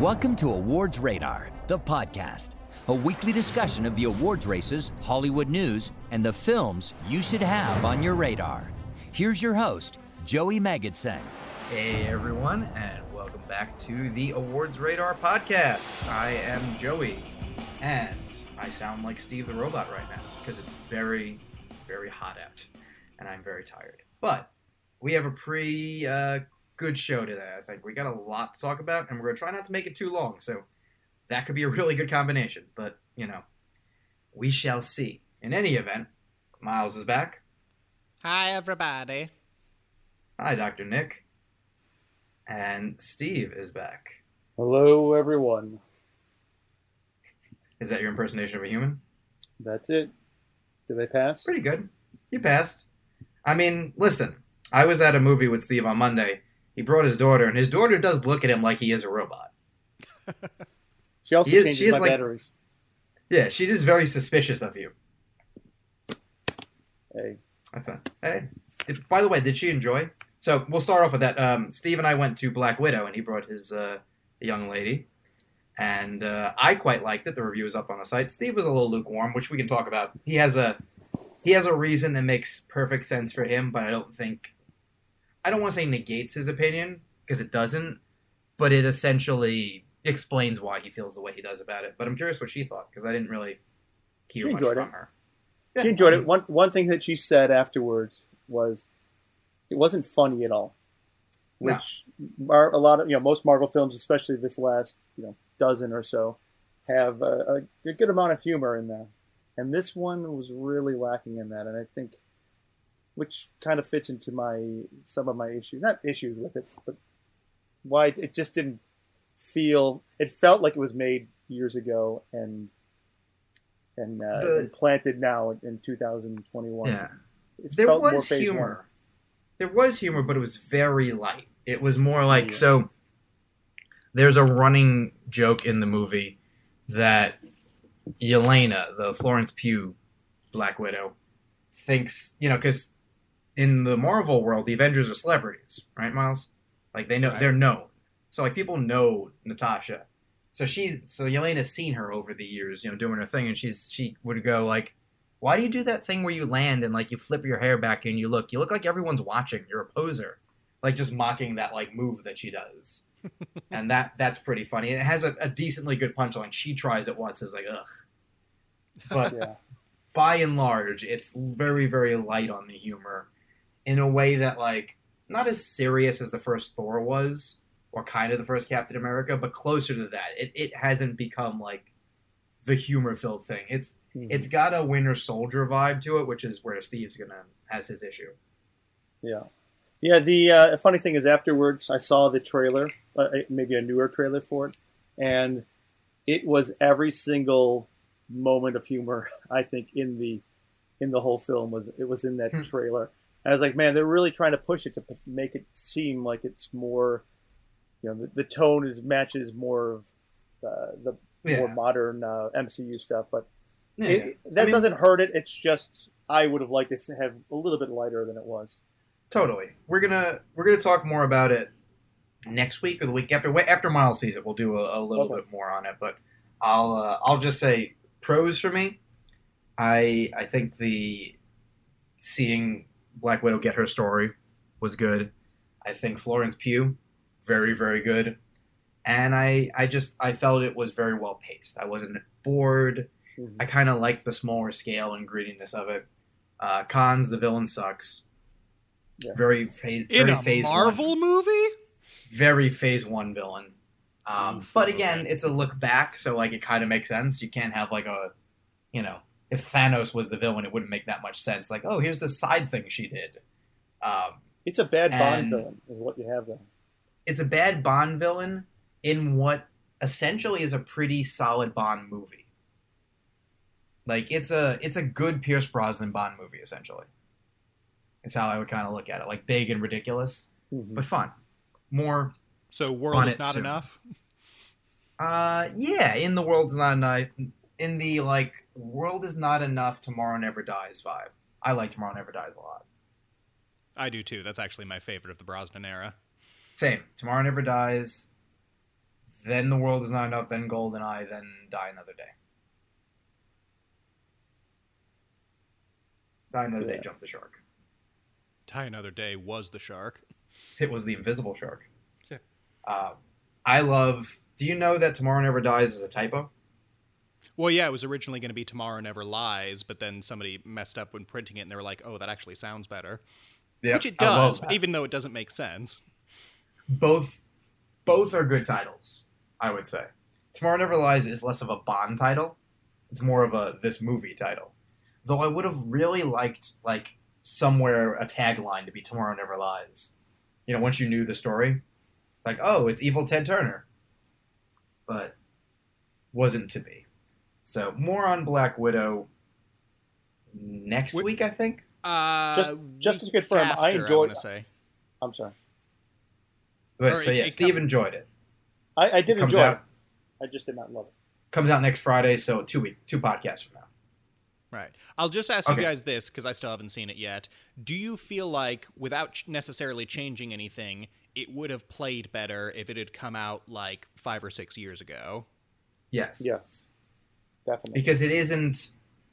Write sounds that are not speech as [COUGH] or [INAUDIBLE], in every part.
Welcome to Awards Radar, the podcast, a weekly discussion of the awards races, Hollywood news, and the films you should have on your radar. Here's your host, Joey Magidson. Hey everyone, and welcome back to the Awards Radar podcast. I am Joey, and I sound like Steve the Robot right now because it's very, very hot out, and I'm very tired. But we have a pretty uh, good show today. I think we got a lot to talk about, and we're gonna try not to make it too long. So that could be a [LAUGHS] really good combination. But you know, we shall see. In any event, Miles is back. Hi, everybody. Hi, Doctor Nick. And Steve is back. Hello, everyone. Is that your impersonation of a human? That's it. Did I pass? Pretty good. You passed. I mean, listen, I was at a movie with Steve on Monday. He brought his daughter, and his daughter does look at him like he is a robot. [LAUGHS] She also is- changes she is my like- batteries. Yeah, she is very suspicious of you. Hey, I found, hey. If, by the way, did she enjoy? So we'll start off with that. Um, Steve and I went to Black Widow, and he brought his uh, young lady, and uh, I quite liked it. The review is up on the site. Steve was a little lukewarm, which we can talk about. He has a he has a reason that makes perfect sense for him, but I don't think I don't want to say negates his opinion because it doesn't, but it essentially explains why he feels the way he does about it. But I'm curious what she thought because I didn't really hear She much enjoyed from it. her. she enjoyed it. One one thing that she said afterwards was, it wasn't funny at all. No. Which are a lot of you know most Marvel films, especially this last you know dozen or so, have a, a, a good amount of humor in them, and this one was really lacking in that. And I think, which kind of fits into my some of my issues, not issues with it, but why it just didn't feel. It felt like it was made years ago and and, uh, The- and planted now in, in 2021. Yeah. It's there felt was humor. one. There was humor, but it was very light. It was more like Yeah. so. There's a running joke in the movie that Yelena, the Florence Pugh Black Widow, thinks you know because in the Marvel world, the Avengers are celebrities, right, Miles? Like they know Right. they're known, so like people know Natasha. So she, so Yelena's seen her over the years, you know, doing her thing, and she's she would go like, why do you do that thing where you land and like you flip your hair back and you look? You look like everyone's watching. You're a poser. Like just mocking that like move that she does. [LAUGHS] And that that's pretty funny. And it has a, a decently good punchline. She tries it once is like ugh. But [LAUGHS] Yeah. by and large it's very very light on the humor in a way that like not as serious as the first thor was or kind of the first captain america but closer to that it, it hasn't become like the humor filled thing it's Mhm. it's got a Winter Soldier vibe to it, which is where Steve's gonna has his issue. yeah. Yeah. The uh, funny thing is, afterwards, I saw the trailer, uh, maybe a newer trailer for it, and it was every single moment of humor [LAUGHS] I think in the in the whole film was it was in that Hmm. trailer. And I was like, man, they're really trying to push it to p- make it seem like it's more, you know, the, the tone is matches more of uh, the more modern uh, MCU stuff, but Yeah. It, that I mean, doesn't hurt it. It's just I would have liked it to have a little bit lighter than it was. totally. We're gonna we're gonna talk more about it next week or the week after. After Miles sees it, we'll do a, a little Okay. bit more on it. But I'll uh, I'll just say pros for me. I I think the seeing Black Widow get her story was good. I think Florence Pugh very very good. And I, I just I felt it was very well paced. I wasn't bored. Mhm. I kind of like the smaller scale and grittiness of it. Uh, Cons, the villain sucks. Yeah. Very phase, In very a phase Marvel one, movie? very phase one villain. Um, but again, it's a look back, so like it kind of makes sense. You can't have like a, you know, if Thanos was the villain, it wouldn't make that much sense. Like, oh, here's the side thing she did. Um, It's a bad Bond villain, is what you have there. it's a bad Bond villain in what essentially is a pretty solid Bond movie. Like it's a it's a good Pierce Brosnan Bond movie essentially. It's how I would kind of look at it, like big and ridiculous, Mhm. but fun. More, So On world is it not soon. enough? uh, yeah. In the world's not enough. In the like world is not enough. Tomorrow never dies vibe. I like Tomorrow Never Dies a lot. I do too. That's actually my favorite of the Brosnan era. Same. Tomorrow Never Dies. then The World Is Not Enough, then Goldeneye, then Die Another Day. Die Another Day Yeah. jumped the shark. Die Another Day was the shark. It was the invisible shark. Yeah. Uh, I love. Do you know that Tomorrow Never Dies is a typo? Well, yeah, it was originally going to be Tomorrow Never Lies, but then somebody messed up when printing it, and they were like, "Oh, that actually sounds better," Yeah, which it oh, does, even though it doesn't make sense. both both are good titles i would say. Tomorrow never lies is less of a bond title. It's more of a this movie title. Though i would have really liked like somewhere a tagline to be tomorrow never lies. You know once you knew the story like oh it's evil ted turner. But wasn't to be so more on black widow next Wi- week i think Uh, Just- just to week confirm, I after, enjoyed- wanna say. I'm sorry. but Or so it- yeah it steve come- enjoyed it I, I did It enjoy out it. I just did not love it. comes out next friday so two week two podcasts from now Right. I'll just ask Okay. you guys this because I still haven't seen it yet. Do you feel like, without ch- necessarily changing anything, it would have played better if it had come out like five or six years ago? yes Yes, definitely. because it isn't.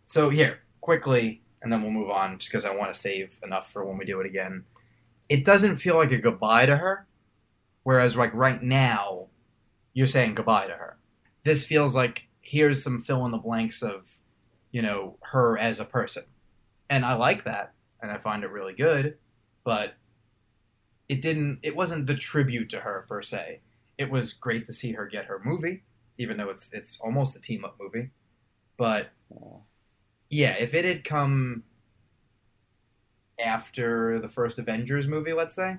So here, quickly, and then we'll move on, just because I want to save enough for when we do it again. It doesn't feel like a goodbye to her, whereas like right now, you're saying goodbye to her. This feels like here's some fill in the blanks of, you know, her as a person, and I like that, and I find it really good, but it didn't. It wasn't the tribute to her per se. It was great to see her get her movie, even though it's it's almost a team up movie. But yeah, if it had come after the first Avengers movie, let's say,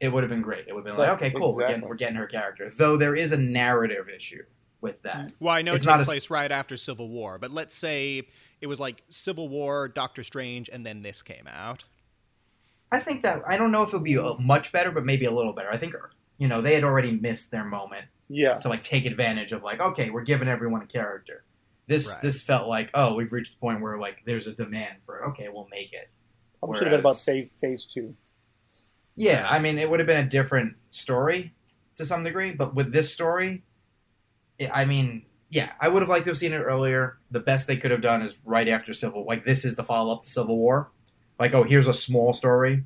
it would have been great. It would have been like, okay, cool, we're getting we're getting her character. Though there is a narrative issue with that. Well, I know It's it not took as- place right after Civil War, but let's say it was like Civil War, Doctor Strange, and then this came out. I think that I don't know if it would be uh, much better, but maybe a little better. I think you know they had already missed their moment yeah, to like take advantage of like, okay, we're giving everyone a character. This Right. this felt like oh, we've reached the point where like there's a demand for okay, we'll make it. probably should have been about phase, phase two. Yeah, I mean, it would have been a different story to some degree, but with this story, it, I mean, yeah, I would have liked to have seen it earlier. The best they could have done is right after Civil. Like this is the follow up to Civil War. Like, oh, here's a small story,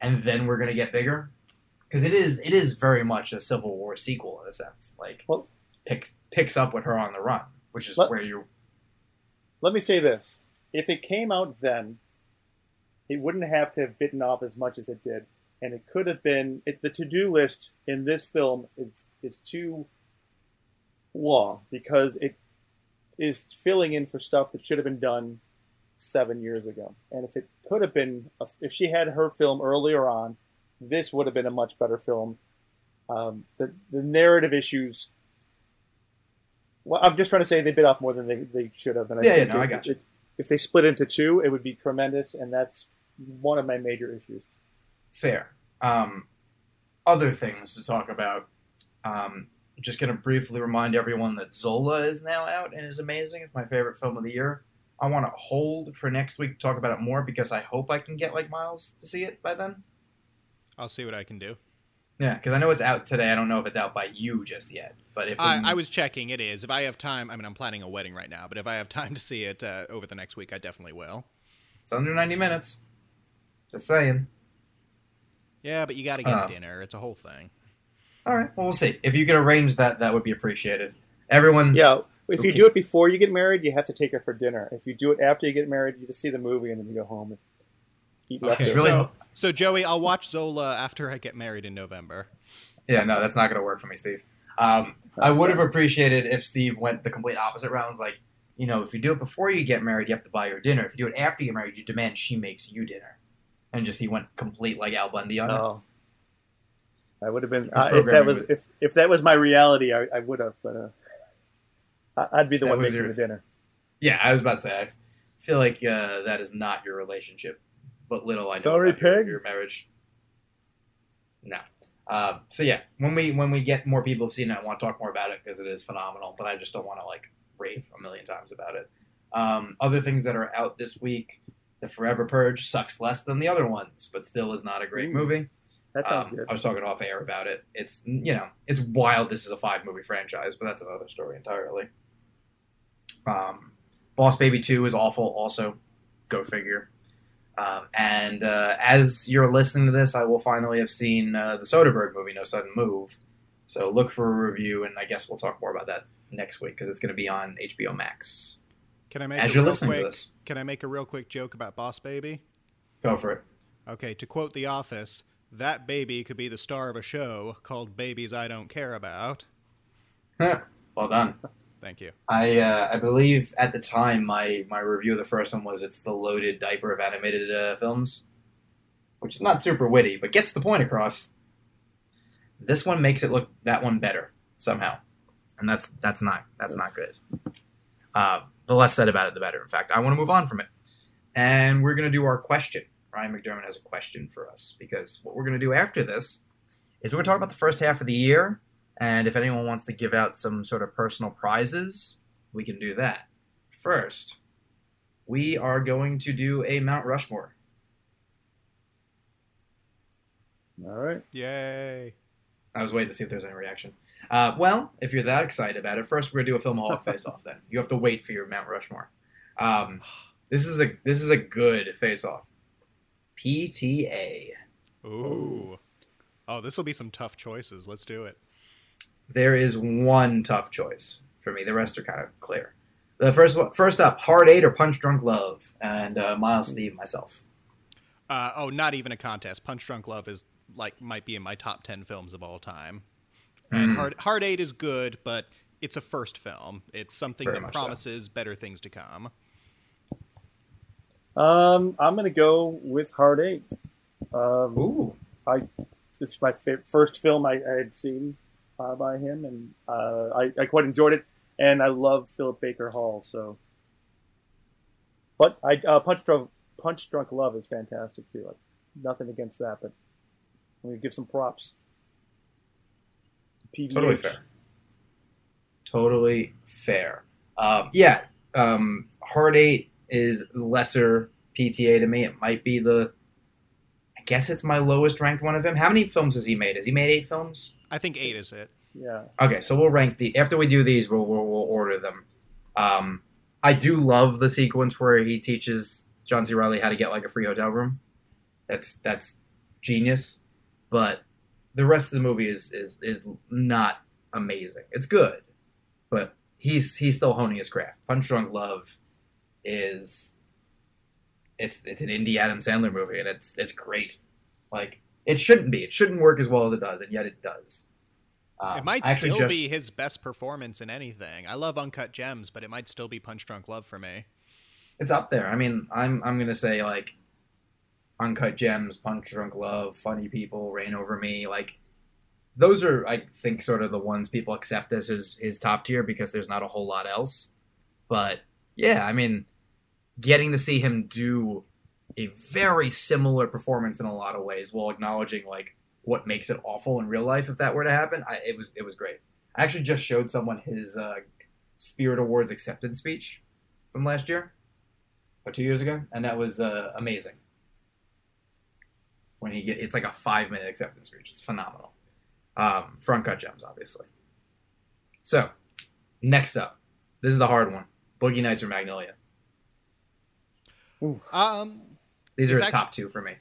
and then we're gonna get bigger, because it is it is very much a Civil War sequel in a sense. Like, Well- pick picks up with her on the run, which is Let- where you. Let me say this: if it came out then, it wouldn't have to have bitten off as much as it did, and it could have been. It, the to-do list in this film is is too long because it is filling in for stuff that should have been done seven years ago. And if it could have been, if she had her film earlier on, this would have been a much better film. Um, the the narrative issues. Well, I'm just trying to say they bit off more than they, they should have. And I Yeah, yeah, think no, I it- got you. it- if they split into two, it would be tremendous, and that's one of my major issues. Fair. Um, other things to talk about. Um, just going to briefly remind everyone that Zola is now out and is amazing. It's my favorite film of the year. I want to hold for next week to talk about it more because I hope I can get like Miles to see it by then. I'll see what I can do. Yeah, because I know it's out today. I don't know if it's out by you just yet. But if I, I was checking. It is. If I have time, I mean, I'm planning a wedding right now, but if I have time to see it uh, over the next week, I definitely will. it's under ninety minutes. Just saying. Yeah, but you got to get Uh. dinner. It's a whole thing. All right. Well, we'll see. If you could arrange that, that would be appreciated. Everyone. Yeah, if you Okay. do it before you get married, you have to take her for dinner. If you do it after you get married, you just see the movie and then you go home and eat Okay, It's leftovers. really. so, so Joey, I'll watch Zola after I get married in November. Yeah, no, that's not going to work for me, Steve. Um, I would have appreciated if Steve went the complete opposite rounds. Like, you know, if you do it before you get married, you have to buy her dinner. If you do it after you get married, you demand she makes you dinner. And just he went complete like Al Bundy on it. Oh. I would have been uh, if that was if, if that was my reality, I, I would have. But uh, I'd be the one making your- the dinner. Yeah, I was about to say. I feel like uh, that is not your relationship, but little I know Sorry, about pig. your marriage. No. Uh, so yeah, when we when we get more people have seen it, I want to talk more about it because it is phenomenal. But I just don't want to like rave a million times about it. Um, other things that are out this week, The Forever Purge sucks less than the other ones, but still is not a great movie. That sounds Um, good. I was talking off air about it. It's you know it's wild. This is a five movie franchise, but that's another story entirely. Um, Boss Baby Two is awful. Also, go figure. Um, and uh, as you're listening to this, I will finally have seen uh, the Soderbergh movie, No Sudden Move. So look for a review, and I guess we'll talk more about that next week because it's going to be on HBO Max. Can I make As a you're listening quick, to this, Can I make a real quick joke about Boss Baby? go for it. Okay, to quote The Office, that baby could be the star of a show called Babies I Don't Care About. [LAUGHS] well done. Thank you. I uh, I believe at the time my my review of the first one was it's the loaded diaper of animated uh, films, which is not super witty but gets the point across. This one makes it look that one better somehow, and that's that's not that's not good. Uh, the less said about it, the better. In fact, I want to move on from it, and we're gonna do our question. Ryan McDermott has a question for us because what we're gonna do after this is we're gonna talk about the first half of the year and if anyone wants to give out some sort of personal prizes, we can do that. First, we are going to do a Mount Rushmore. All right. Yay. I was waiting to see if there's any reaction. Uh, well, if you're that excited about it, first we're gonna do a film filmaholic face-off. Then you have to wait for your Mount Rushmore. Um, this is a this is a good face-off. PTA. Ooh. Oh, this will be some tough choices. Let's do it. There is one tough choice for me. The rest are kind of clear. The first one, first up, Hard Eight or Punch Drunk Love, and uh, Miles, Steve, myself. Uh, oh, not even a contest. Punch Drunk Love is like might be in my top ten films of all time. And Mm. Hard Hard Eight is good, but it's a first film. It's something Very that much so. promises better things to come. Um, I'm gonna go with Hard Eight. Um, Ooh, it's my fa- first film I, I had seen uh, by him, and uh, I, I quite enjoyed it. And I love Philip Baker Hall. So, but I uh, Punch Drunk Punch Drunk Love is fantastic too. Like, nothing against that, but I'm gonna give some props. to totally fair. Totally fair. Um, yeah, um, Hard Eight is lesser PTA to me. It might be the. I guess it's my lowest ranked one of him. How many films has he made? Has he made eight films? I think eight is it. Yeah. Okay, so we'll rank the after we do these, we'll we'll, we'll order them. Um, I do love the sequence where he teaches John C. Reilly how to get like a free hotel room. That's that's genius, but the rest of the movie is is is not amazing. It's good, but he's he's still honing his craft. Punch Drunk Love is it's it's an indie Adam Sandler movie, and it's it's great. Like it shouldn't be. It shouldn't work as well as it does, and yet it does. Um, it might still just- be his best performance in anything. I love Uncut Gems, but it might still be Punch Drunk Love for me. It's up there. I mean, I'm I'm gonna say like Uncut Gems, Punch Drunk Love, Funny People, Reign Over Me. Like those are, I think, sort of the ones people accept as his his top tier because there's not a whole lot else. But yeah, I mean, getting to see him do a very similar performance in a lot of ways while acknowledging like what makes it awful in real life if that were to happen, I, it was it was great. I actually just showed someone his uh, Spirit Awards acceptance speech from last year or two years ago, and that was uh, amazing. When he get, it's like a five minute acceptance speech. It's phenomenal. Um, for Uncut Gems, obviously. So, next up, this is the hard one: Boogie Nights or Magnolia. Um, These are It's his top two for me.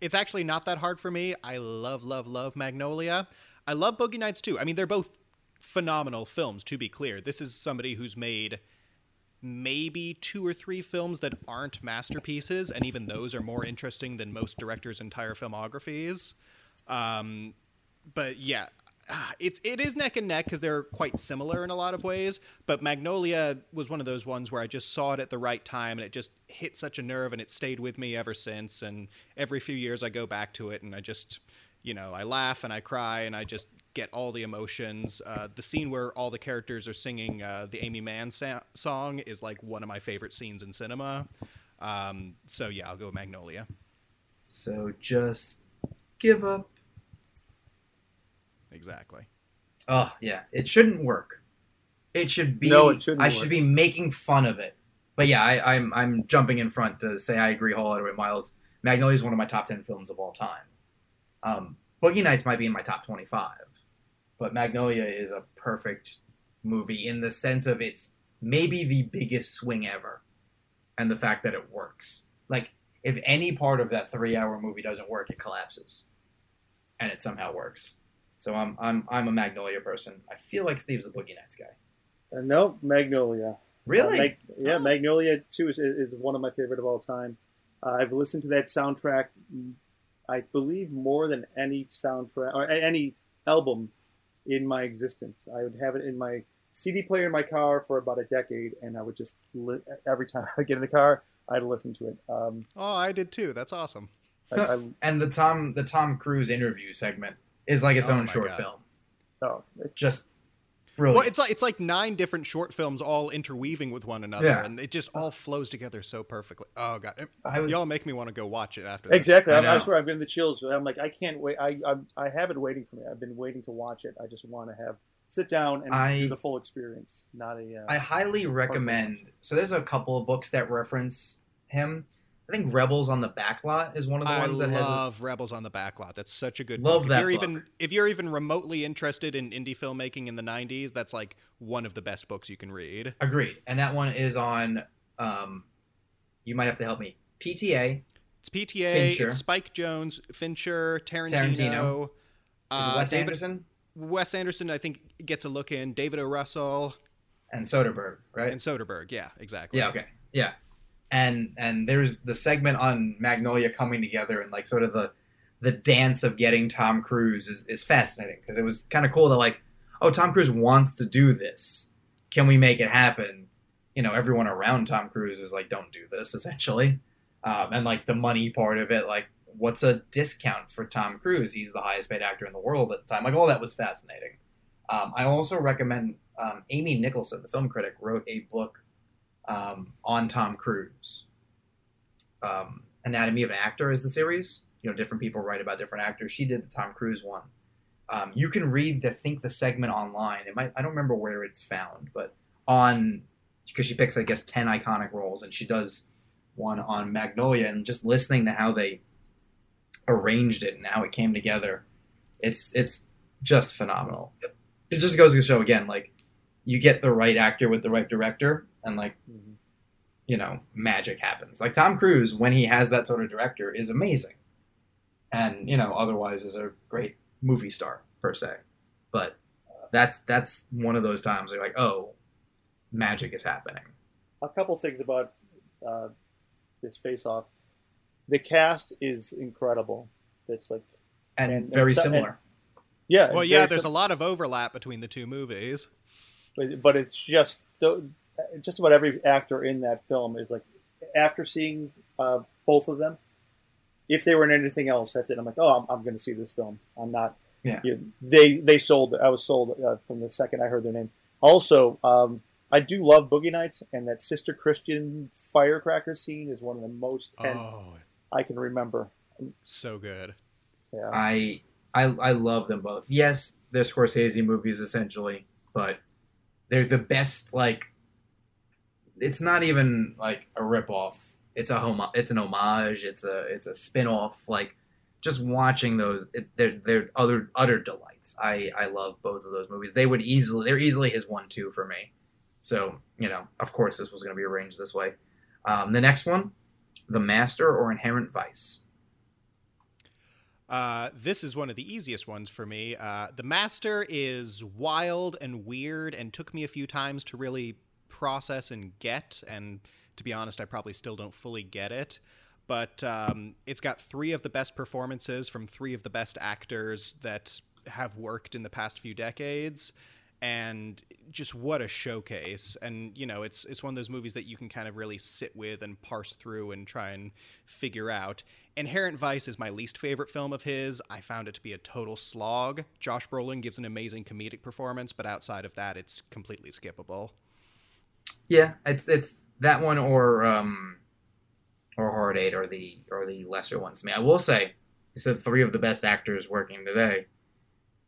it's actually not that hard for me. I love, love, love Magnolia. I love Boogie Nights too. I mean, they're both phenomenal films, to be clear. This is somebody who's made maybe two or three films that aren't masterpieces, and even those are more interesting than most directors' entire filmographies. Um, but yeah, ah, it's it is neck and neck because they're quite similar in a lot of ways. But Magnolia was one of those ones where I just saw it at the right time, and it just hit such a nerve, and it stayed with me ever since. And every few years, I go back to it, and I just, you know, I laugh and I cry, and I just get all the emotions. Uh, the scene where all the characters are singing uh, the Aimee Mann sa- song is like one of my favorite scenes in cinema. Um, so yeah, I'll go Magnolia. So just give up. Exactly. Oh yeah, it shouldn't work. It should be. No, it shouldn't I work. should be making fun of it. But yeah, I, I'm I'm jumping in front to say I agree wholeheartedly with Miles. Magnolia is one of my top ten films of all time. Um, Boogie Nights might be in my top 25, but Magnolia is a perfect movie in the sense of it's maybe the biggest swing ever, and the fact that it works. Like if any part of that three-hour movie doesn't work, it collapses, and it somehow works. So I'm I'm I'm a Magnolia person. I feel like Steve's a Boogie Nights guy. Uh, no, Magnolia. Really? Uh, Mag- yeah, Oh. Magnolia too is, is one of my favorite of all time. Uh, I've listened to that soundtrack, I believe, more than any soundtrack or any album in my existence. I would have it in my CD player in my car for about a decade, and I would just li- every time [LAUGHS] I get in the car, I'd listen to it. Um, Oh, I did too. That's awesome. I, I, [LAUGHS] and the Tom the Tom Cruise interview segment is like its Oh own short God. film. oh, it- Just really. Well, it's like it's like nine different short films all interweaving with one another, Yeah. and it just all flows together so perfectly. Oh god, I was, y'all make me want to go watch it after. Exactly. I I, I know. swear, I'm getting the chills. I'm like, I can't wait. I I'm, I have it waiting for me. I've been waiting to watch it. I just want to have sit down and I- do the full experience, not a. Uh, I highly recommend. So there's a couple of books that reference him. I think Rebels on the Backlot is one of the I ones that has. A, love Rebels on the Backlot. That's such a good Love book. that if you're book. even if you're even remotely interested in indie filmmaking in the 90s, that's like one of the best books you can read. agreed, and that one is on. Um, you might have to help me. PTA. It's PTA, Fincher. it's Spike Jonze, Fincher, Tarantino. Tarantino. Is uh, it Wes David, Anderson Wes Anderson, I think, gets a look in. David O. Russell and Soderbergh, right? and Soderbergh. Yeah, exactly. Yeah. Okay. Yeah. And and there's the segment on Magnolia coming together and like sort of the the dance of getting Tom Cruise is, is fascinating because it was kind of cool that like, oh, Tom Cruise wants to do this. Can we make it happen? You know, everyone around Tom Cruise is like, don't do this, [LAUGHS] essentially. Um, and like the money part of it, like, what's a discount for Tom Cruise? He's the highest paid actor in the world at the time. Like, all that was fascinating. Um, I also recommend um, Amy Nicholson, the film critic, wrote a book um, on Tom Cruise. Um, Anatomy of an Actor is the series. You know, different people write about different actors. She did the Tom Cruise one. Um, you can read the think the segment online. It might I don't remember where it's found, but on because she picks I guess ten iconic roles and she does one on Magnolia and just listening to how they arranged it and how it came together. It's it's just phenomenal. It just goes to show again, like you get the right actor with the right director, and like Mhm. you know, magic happens. Like Tom Cruise, when he has that sort of director, is amazing, and you know, otherwise is a great movie star per se. But that's that's one of those times where you're like, oh, magic is happening. a couple things about uh, this face off. The cast is incredible. It's like And, And- and very so- similar. yeah. Well, yeah, there's sim- a lot of overlap between the two movies. but, but it's just the, just about every actor in that film is like after seeing uh, both of them if they were in anything else that's it i'm like oh i'm, I'm going to see this film i'm not Yeah. you- they they sold i was sold uh, from the second i heard their name also um, i do love boogie nights and that sister christian firecracker scene is one of the most tense Oh, i can remember so good. yeah I I I love them both. Yes, they're Scorsese movies essentially, but they're the best. Like, it's not even like a ripoff. It's a home. It's an homage. It's a it's a spin off. Like, just watching those, it, they're they're other utter delights. I I love both of those movies. They would easily they're easily his one two for me. So you know, of course, this was going to be arranged this way. Um, the next one, The Master or Inherent Vice. Uh, this is one of the easiest ones for me. Uh, the Master is wild and weird and took me a few times to really process and get. And to be honest, I probably still don't fully get it. But um, it's got three of the best performances from three of the best actors that have worked in the past few decades. And just what a showcase! And you know, it's it's one of those movies that you can kind of really sit with and parse through and try and figure out. Inherent Vice is my least favorite film of his. I found it to be a total slog. Josh Brolin gives an amazing comedic performance, but outside of that, it's completely skippable. Yeah, it's it's that one or um or Hard Eight or the or the lesser ones. I mean, I will say, you said three of the best actors working today.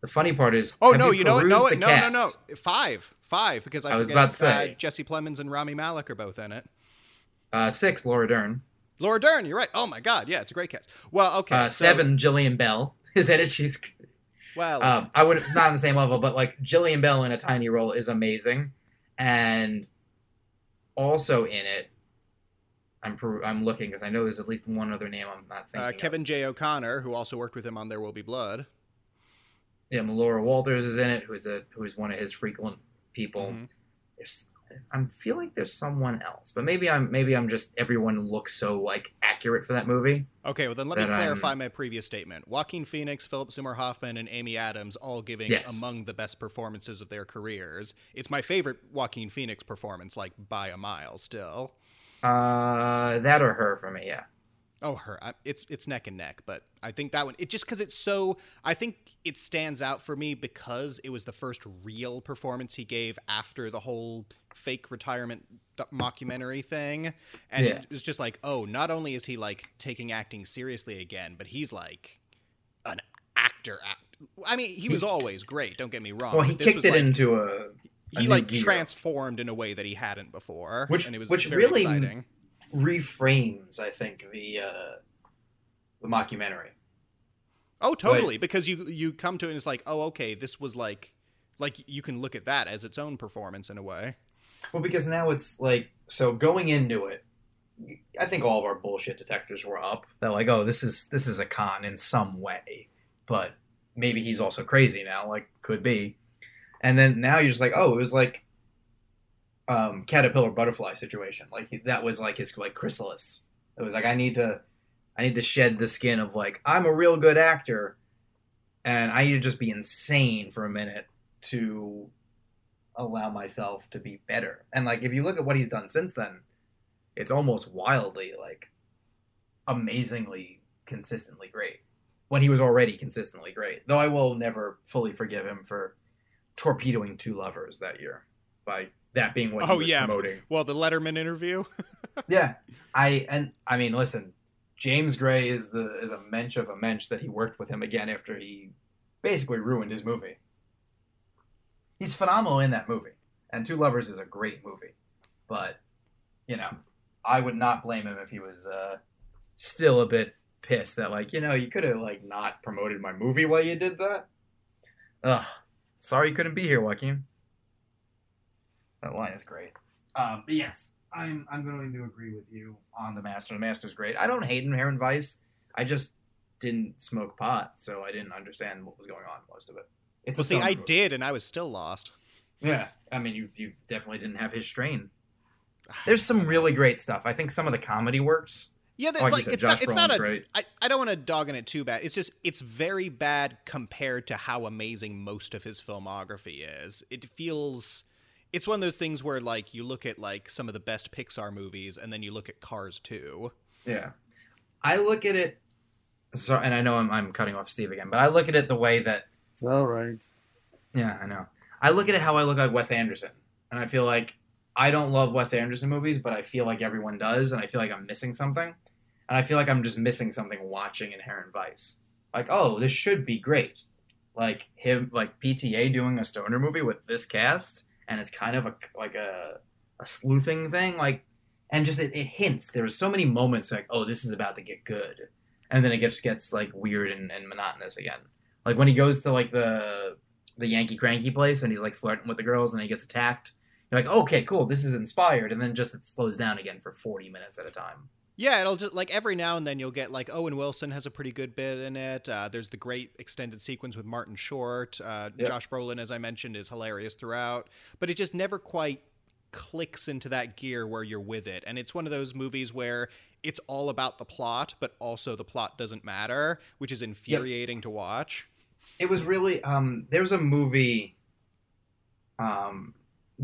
The funny part is, Oh no, you know what? perused No, the no, no, cast? no. Five, five, because I, I was forget, about to say. uh, Jesse Plemons and Rami Malek are both in it. Uh, six, Laura Dern. Laura Dern, you're right. Oh my God, yeah, it's a great cast. Well, okay, uh, so- seven, Jillian Bell. [LAUGHS] is in it. She's Well, um, I would not on the same level, but like Jillian Bell in a tiny role is amazing, and also in it, I'm per- I'm looking because I know there's at least one other name I'm not thinking. uh, of. Kevin J. O'Connor, who also worked with him on There Will Be Blood. yeah, Laura Walters is in it, who's a who's one of his frequent people. Mhm. There's, I'm feel like there's someone else, but maybe I'm maybe I'm just everyone looks so like accurate for that movie. Okay, well then let me That I'm- clarify my previous statement. Joaquin Phoenix, Philip Seymour Hoffman, and Amy Adams all giving Yes. among the best performances of their careers. It's my favorite Joaquin Phoenix performance, like by a mile. Still, Uh, that or her for me, yeah. Oh her, I, it's it's neck and neck. But I think that one, it just because it's so, I think it stands out for me because it was the first real performance he gave after the whole fake retirement mockumentary thing, and Yeah. it was just like, oh, not only is he like taking acting seriously again, but he's like an actor. Act. I mean, he was always great. Don't get me wrong. Well, he kicked it like, into a, He like gear. transformed in a way that he hadn't before, Which- and it was which very really- exciting. Reframes, I think, the uh, the mockumentary. Oh, totally. Because you you come to it and it's like, oh, okay, this was like, like you can look at that as its own performance in a way. Well, because now it's like so going into it. I think all of our bullshit detectors were up. They're like, oh, this is this is a con in some way, but maybe he's also crazy now. Like, could be. And then now you're just like, oh, it was like um, caterpillar butterfly situation. Like that was like his like chrysalis. It was like I need to, I need to shed the skin of like I'm a real good actor, and I need to just be insane for a minute to allow myself to be better. And like if you look at what he's done since then, it's almost wildly like amazingly consistently great. When he was already consistently great. Though I will never fully forgive him for torpedoing two lovers that year by that being what he Oh, was yeah. promoting. Well, the Letterman interview. [LAUGHS] Yeah. I and I mean listen, James Gray is the is a mensch of a mensch that he worked with him again after he basically ruined his movie. He's phenomenal in that movie. And Two Lovers is a great movie. But, you know, I would not blame him if he was uh still a bit pissed that like, you know, you could have like not promoted my movie while you did that. Ugh. Sorry you couldn't be here, Joaquin. That line is great. Um, but yes, I'm I'm going to agree with you on the Master. The Master's great. I don't hate Inherent Vice. I just didn't smoke pot, so I didn't understand what was going on most of it. It's well, see, I movie. did, and I was still lost. Yeah, I mean, you you definitely didn't have his strain. There's some really great stuff. I think some of the comedy works. Yeah, Like, it's like said, it's not. It's not a. great. I, I don't want to dog on it too bad. It's just it's very bad compared to how amazing most of his filmography is. It feels. It's one of those things where like you look at like some of the best Pixar movies, and then you look at Cars 2. Yeah, I look at it. So, and I know I'm I'm cutting off Steve again, but I look at it the way that It's all right. Yeah, I know. I look at it how I look like Wes Anderson, and I feel like I don't love Wes Anderson movies, but I feel like everyone does, and I feel like I'm missing something, and I feel like I'm just missing something watching Inherent Vice. Like, oh, this should be great. Like him, like PTA doing a stoner movie with this cast, and it's kind of a like a a sleuthing thing, like, and just it, it hints. There's so many moments like, oh, this is about to get good, and then it just gets like weird and, and monotonous again. Like when he goes to like the the Yankee cranky place and he's like flirting with the girls and he gets attacked. You're like, okay, cool, this is inspired, and then just it slows down again for 40 minutes at a time. Yeah, it'll just like every now and then you'll get like Owen Wilson has a pretty good bit in it. Uh, there's the great extended sequence with Martin Short. Uh, Yep. Josh Brolin, as I mentioned, is hilarious throughout, but it just never quite clicks into that gear where you're with it. And it's one of those movies where it's all about the plot, but also the plot doesn't matter, which is infuriating to watch. It was really um there's a movie um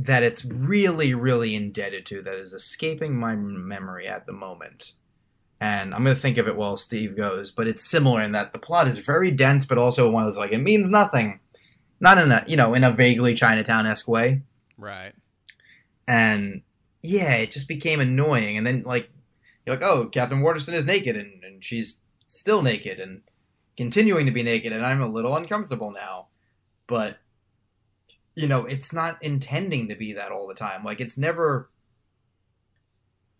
that it's really really indebted to that is escaping my memory at the moment. And I'm going to think of it while Steve goes, but it's similar in that the plot is very dense but also one of those like it means nothing. Not in a, you know, in a vaguely Chinatown-esque way. Right. and yeah, it just became annoying. And then like you're like, oh, Katherine Waterston is naked, and, and she's still naked and continuing to be naked, and I'm a little uncomfortable now. But you know, it's not intending to be that all the time. Like it's never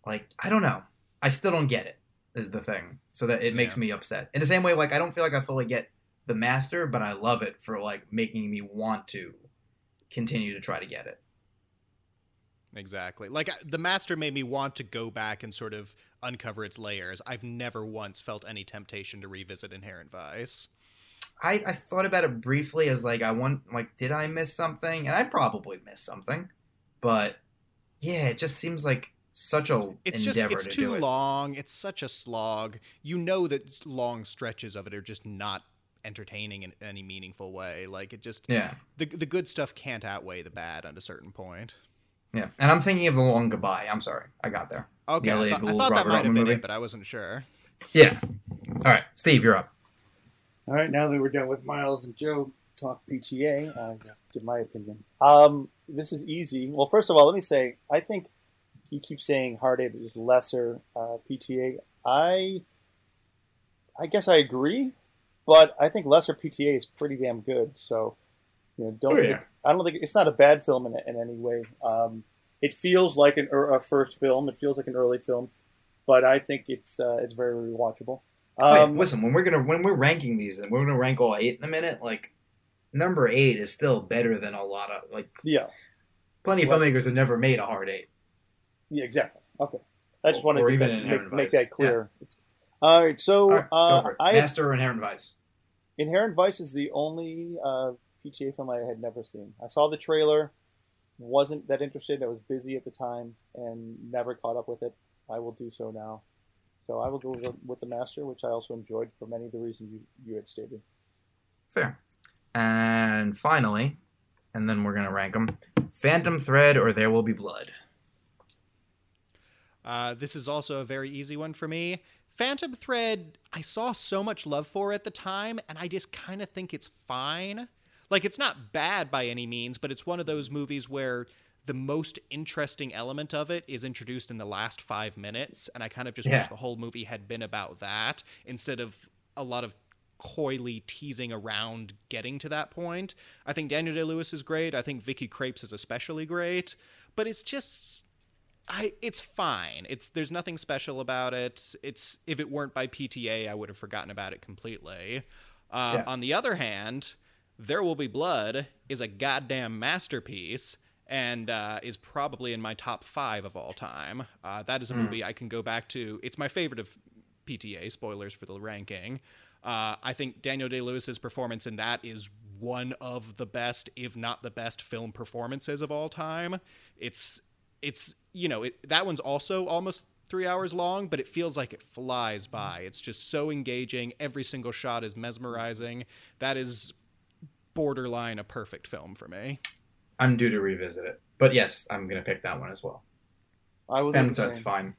like I don't know. I still don't get it. Is the thing. So that it makes Yeah. me upset. In the same way, like I don't feel like I fully get The Master, but I love it for like making me want to continue to try to get it. Exactly. Like the master made me want to go back and sort of uncover its layers. I've never once felt any temptation to revisit Inherent Vice. I, I thought about it briefly as like I want like did I miss something? And I probably missed something. But yeah, it just seems like such a it's just it's to too long. It's such a slog. You know that long stretches of it are just not entertaining in any meaningful way. Like it just yeah the the good stuff can't outweigh the bad at a certain point. Yeah, and I'm thinking of the long goodbye. I'm sorry, I got there. Okay, I, th- I, thought that might have been it, but I wasn't sure. Yeah. All right, Steve, you're up. All right, now that we're done with Miles and Joe talk PTA, I'll give my opinion. Um, this is easy. Well, first of all, let me say I think you keep saying Hard Eight is lesser uh, PTA. I I guess I agree, but I think lesser PTA is pretty damn good. So you know, don't. Oh, yeah. I don't think it's not a bad film in, in any way. Um, it feels like an, er, a first film. It feels like an early film, but I think it's uh, it's very rewatchable. Um, Wait, listen, when we're gonna when we're ranking these, and we're gonna rank all eight in a minute, like number eight is still better than a lot of like. Yeah. Plenty of filmmakers have never made a hard eight. Yeah, exactly. Okay, I just wanted to make, make, make, that clear. Yeah. All right, so all right, uh, I Master or Inherent Vice. Inherent Vice is the only uh, PTA film I had never seen. I saw the trailer, wasn't that interested. I was busy at the time and never caught up with it. I will do so now. So I will go with the Master, which I also enjoyed for many of the reasons you, you had stated. Fair. And finally, and then we're going to rank them Phantom Thread or There Will Be Blood. Uh, this is also a very easy one for me. Phantom Thread, I saw so much love for at the time, and I just kind of think it's fine. Like it's not bad by any means, but it's one of those movies where the most interesting element of it is introduced in the last five minutes, and I kind of just yeah. wish the whole movie had been about that instead of a lot of coyly teasing around getting to that point. I think Daniel Day Lewis is great. I think Vicky Krieps is especially great, but it's just I it's fine. It's there's nothing special about it. It's if it weren't by PTA, I would have forgotten about it completely. Uh, yeah. On the other hand, there Will Be Blood is a goddamn masterpiece and uh, is probably in my top five of all time. Uh, that is a mm. movie I can go back to. It's my favorite of PTA, spoilers for the ranking. Uh, I think Daniel Day Lewis's performance in that is one of the best, if not the best, film performances of all time. It's, it's you know, it, that one's also almost three hours long, but it feels like it flies by. It's just so engaging. Every single shot is mesmerizing. That is borderline a perfect film for me. I'm due to revisit it, but yes, I'm gonna pick that one as well. I will. And that's fine.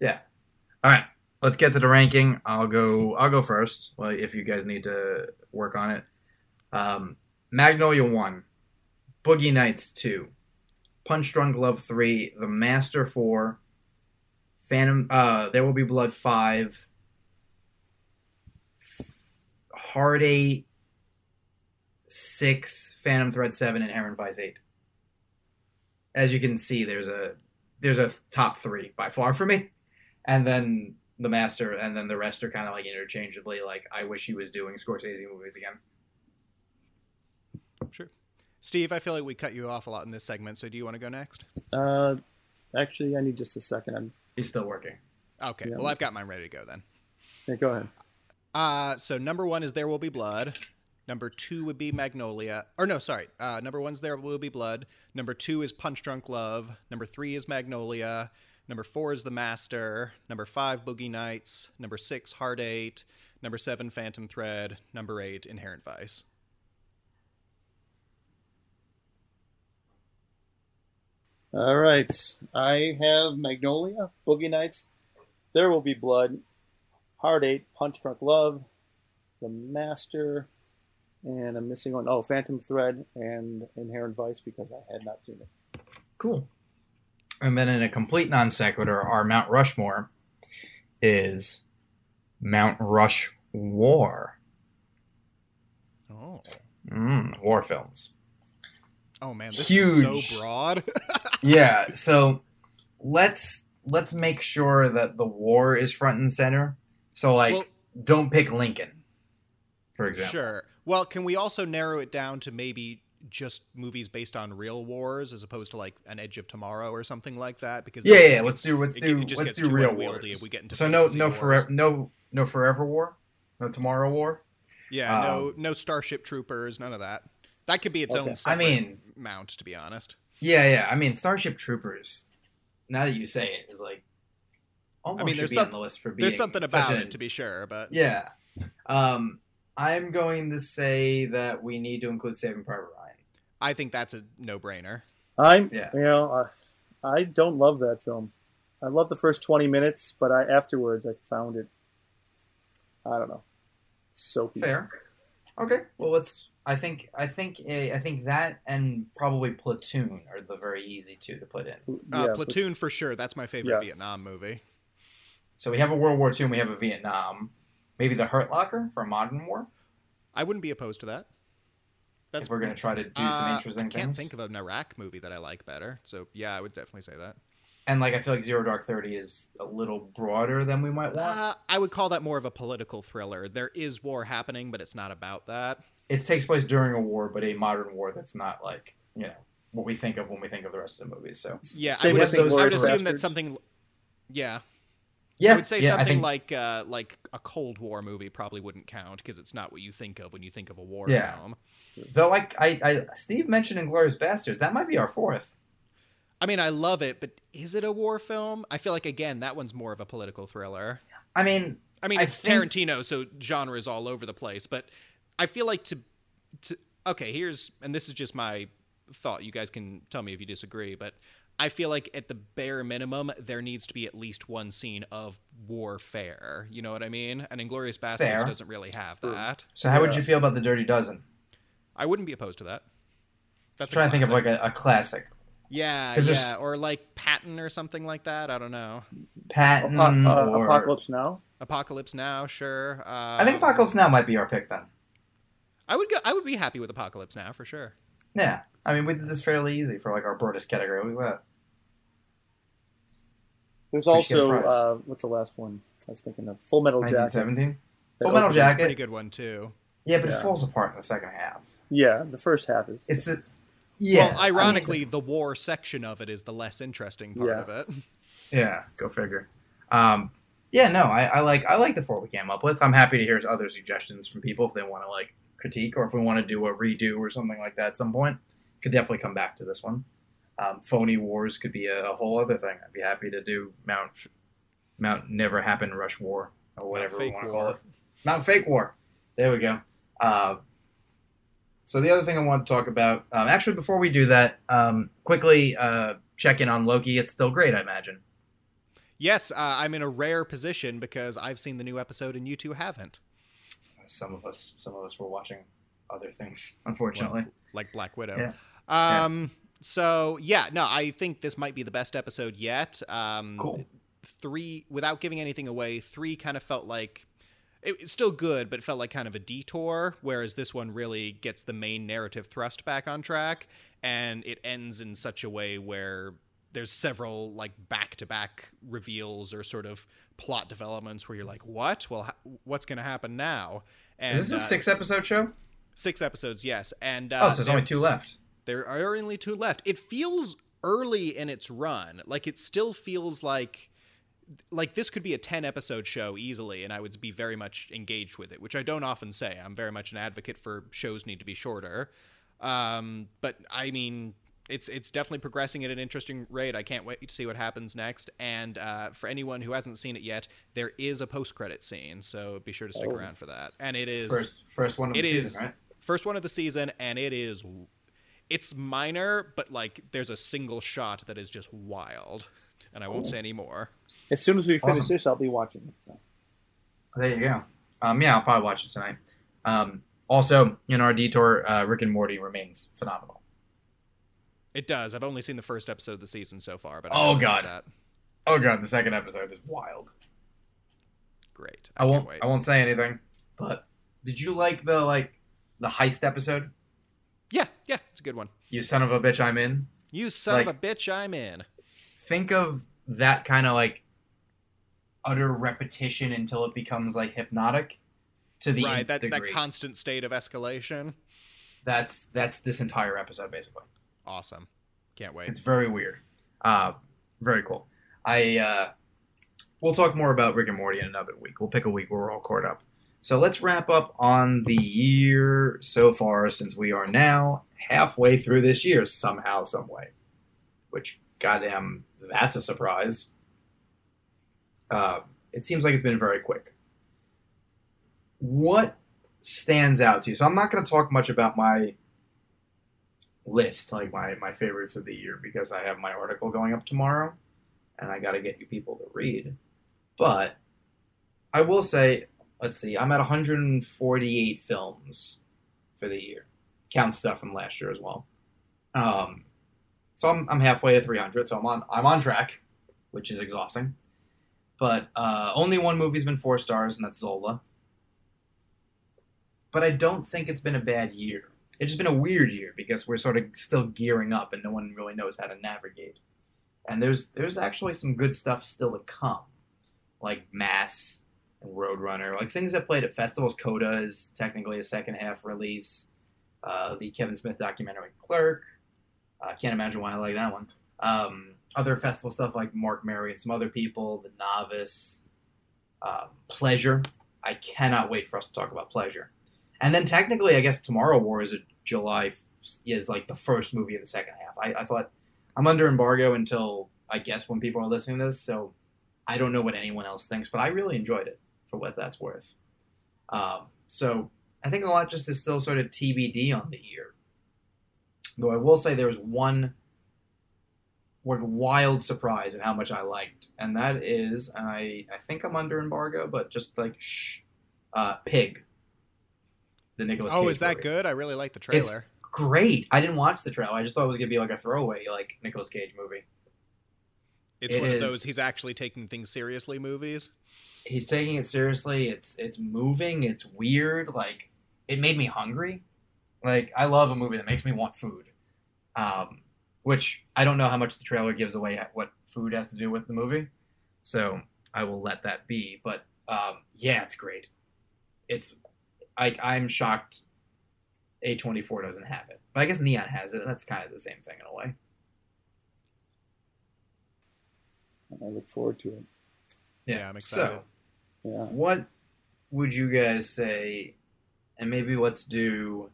Yeah. All right. Let's get to the ranking. I'll go. I'll go first. Well, if you guys need to work on it. Um, Magnolia one, Boogie Nights two, Punch Drunk Love three, The Master four, Phantom. Uh, there will be blood five. Hard eight, six, Phantom Thread seven, and Inherent Vice eight. As you can see, there's a there's a top three by far for me, and then the Master, and then the rest are kind of like interchangeably. Like I wish he was doing Scorsese movies again. Sure, Steve. I feel like we cut you off a lot in this segment. So do you want to go next? Uh, actually, I need just a second. I'm. He's still working. Okay. Yeah, well, I've got mine ready to go then. Yeah, go ahead. Uh, so number one is There Will Be Blood. Number two would be Magnolia. Or no, sorry. Uh, number one's There Will Be Blood. Number two is Punch Drunk Love. Number three is Magnolia. Number four is The Master. Number five, Boogie Nights. Number six, Hard Eight. Number seven, Phantom Thread. Number eight, Inherent Vice. All right. I have Magnolia, Boogie Nights, There Will Be Blood, Hard Eight, Punch Drunk Love, The Master, and I'm missing one. Oh, Phantom Thread and Inherent Vice because I had not seen it. Cool. And then in a complete non sequitur, our Mount Rushmore is Mount Rush War. Oh. Mm, war films. Oh man, this Huge. is so broad. [LAUGHS] yeah, so let's let's make sure that the war is front and center. So like, well, don't pick Lincoln for example. Sure. Well, can we also narrow it down to maybe just movies based on real wars as opposed to like an Edge of Tomorrow or something like that? Because Yeah, yeah. just Let's do let's it- do it let's gets do real wars. if we get into so no no wars. forever no no forever war, no tomorrow war. Yeah, no, Um, no Starship Troopers, none of that. That could be its Okay. own I mean- mount, to be honest. Yeah, yeah. I mean, Starship Troopers. Now that you say it, is like almost I mean, should there's be on the list for being. There's something about an- it, to be sure, but Yeah. Um, I'm going to say that we need to include Saving Private Ryan. I think that's a no-brainer. I'm, Yeah. you know, uh, I don't love that film. I love the first 20 minutes, but I afterwards I found it, I don't know, soapy. Fair. Okay. Well, let's. I think. I think. eh, I think that and probably Platoon are the very easy two to put in. Uh, Yeah, Platoon for sure. That's my favorite Yes. Vietnam movie. So we have a World War II and we have a Vietnam. Maybe the Hurt Locker for a modern war. I wouldn't be opposed to that. That's if we're going to try to do some uh, interesting I can't things. think of an Iraq movie that I like better. So yeah, I would definitely say that. and like I feel like Zero Dark Thirty is a little broader than we might want. Uh, I would call that more of a political thriller. There is war happening, but it's not about that. it takes place during a war, but a modern war that's not like you know what we think of when we think of the rest of the movies. So Yeah, I would, with assume, I would assume that something. Yeah, yeah, I would say yeah, something think- like uh, like a Cold War movie probably wouldn't count because it's not what you think of when you think of a war Yeah. film. though like I, I Steve mentioned Inglourious Basterds, that might be our fourth. I mean, I love it, but is it a war film? I feel like again that one's more of a political thriller. I mean, I mean, I it's think- Tarantino, so genre is all over the place. But I feel like to, to okay, here's and this is just my thought. You guys can tell me if you disagree, but I feel like at the bare minimum there needs to be at least one scene of warfare. You know what I mean? And Inglourious Basterds Fair. doesn't really have True. that. so how would you feel about the Dirty Dozen? I wouldn't be opposed to that. That's a trying to think of like a, a classic. yeah, 'cause yeah, there's- or like Patton or something like that. I don't know. Patton Apo- uh, or Apocalypse Now. Apocalypse Now, sure. Uh, I think Apocalypse Now might be our pick then. I would go. I would be happy with Apocalypse Now for sure. Yeah, I mean we did this fairly easy for like our broadest category. We at that. There's We should get a also uh, what's the last one? I was thinking of Full Metal Jacket. 1917. Full Metal Jacket. Pretty good one too. Yeah, but it falls apart in the second half. Yeah, the first half is. It's a, yeah. well, ironically, the war section of it is the less interesting part Yeah. of it. [LAUGHS] yeah, go figure. Um, yeah, no, I, I like I like the four we came up with. I'm happy to hear other suggestions from people if they want to like critique or if we want to do a redo or something like that at some point. Could definitely come back to this one. Um, phony wars could be a, a whole other thing. I'd be happy to do Mount Mount Never Happened Rush War or whatever we want to call it. Mount Fake War. There we go. Uh, so the other thing I want to talk about, um, actually, before we do that, um, quickly uh, check in on Loki. It's still great, I imagine. Yes, uh, I'm in a rare position because I've seen the new episode and you two haven't, Some of us, some of us were watching other things, unfortunately. like Black Widow. Yeah. Um. So yeah, no, I think this might be the best episode yet. Um, Cool. Three, without giving anything away, three kind of felt like it, it's still good, but it felt like kind of a detour. Whereas this one really gets the main narrative thrust back on track, and it ends in such a way where there's several like back-to-back reveals or sort of plot developments where you're like, "What? Well, ha- what's going to happen now?" And Is this a uh, six episode show? six episodes? Yes, and uh, oh, so there's only two left. There are only two left. It feels early in its run. Like it still feels like like this could be a 10 episode show easily and I would be very much engaged with it, which I don't often say. I'm very much an advocate for shows need to be shorter. Um, but I mean it's it's definitely progressing at an interesting rate. I can't wait to see what happens next. And uh, for anyone who hasn't seen it yet, there is a post credit scene, so be sure to stick Oh. around for that. And it is First, first one of the season, right? first one of the season and it is it's minor but like there's a single shot that is just wild and i won't Cool. say any more As soon as we finish Awesome. this, I'll be watching it. So. There you go. Um, yeah, I'll probably watch it tonight. Um, also, in our detour, uh, Rick and Morty remains phenomenal. it does i've only seen the first episode of the season so far but I Oh, God. that. Oh god, the second episode is wild. great I, i, won't. can't wait I won't say anything. But did you like the like the heist episode? Yeah yeah it's a good one You son of a bitch, I'm in. you son Like- of a bitch i'm in Think of that kind of like utter repetition until it becomes like hypnotic. to the right, that, that constant state of escalation. that's that's this entire episode basically. Awesome. Can't wait. It's very weird. Uh, very cool. I uh, we'll talk more about Rick and Morty in another week. We'll pick a week where we're all caught up. So let's wrap up on the year so far, since we are now halfway through this year somehow, some way. Which, goddamn, that's a surprise. Uh, it seems like it's been very quick. What stands out to you? So I'm not going to talk much about my list, like my, my favorites of the year, because I have my article going up tomorrow, and I got to get you people to read. But I will say, let's see, I'm at 148 films for the year. Count stuff from last year as well. Um, so I'm, I'm halfway to 300, so I'm on I'm on track, which is exhausting. But uh, only one movie's been four stars, and that's Zola. But I don't think it's been a bad year. It's just been a weird year because we're sort of still gearing up, and no one really knows how to navigate. And there's there's actually some good stuff still to come, like Mass Roadrunner, like things that played at festivals. Coda is technically a second half release. Uh, the Kevin Smith documentary Clerk. I can't imagine why I like that one. Um, other festival stuff like Mark Mary and some other people, The Novice, uh, Pleasure. I cannot wait for us to talk about Pleasure. And then technically, I guess Tomorrow War is a July is like the first movie of the second half. I, I thought I'm under embargo until I guess when people are listening to this, so I don't know what anyone else thinks, but I really enjoyed it for what that's worth. Um, so I think a lot just is still sort of TBD on the year. Though I will say there was one wild surprise in how much I liked, and that is, and I I think I'm under embargo, but just like shh, uh, Pig. The Nicolas. Oh, Cage is that movie. good? I really like the It's trailer. great. I didn't watch the trailer. I just thought it was gonna be like a throwaway like Nicolas Cage movie. It's, it one is- of those he's actually taking things seriously movies. He's taking it seriously. It's it's moving. It's weird. Like it made me hungry. Like I love a movie that makes me want food. Um, which I don't know how much the trailer gives away what food has to do with the movie, so I will let that be. But um, yeah, it's great. It's like I'm shocked. A24 doesn't have it, but I guess Neon has it, and that's kind of the same thing in a way. I look forward to it. Yeah, I'm excited. So, Yeah. what would you guys say? And maybe let's do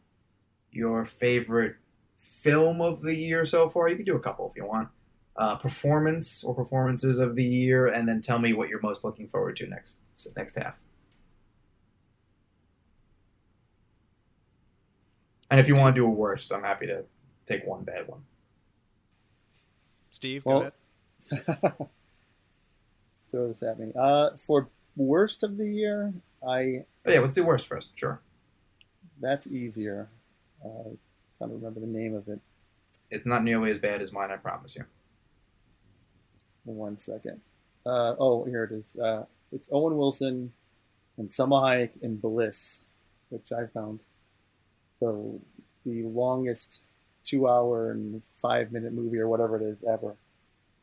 your favorite film of the year so far. You can do a couple if you want. Uh, performance or performances of the year, and then tell me what you're most looking forward to next next half. And if you want to do a worst, I'm happy to take one bad one. Steve, Well- go ahead. [LAUGHS] Throw this at me. Uh, for worst of the year, I Oh, yeah, let's do worst first. Sure. that's easier. Uh, can't remember the name of it. It's not nearly as bad as mine, I promise you. One second. Uh, oh, here it is. Uh, it's Owen Wilson and Salma Hayek in Bliss, which I found the the longest two hour and five minute movie or whatever it is ever.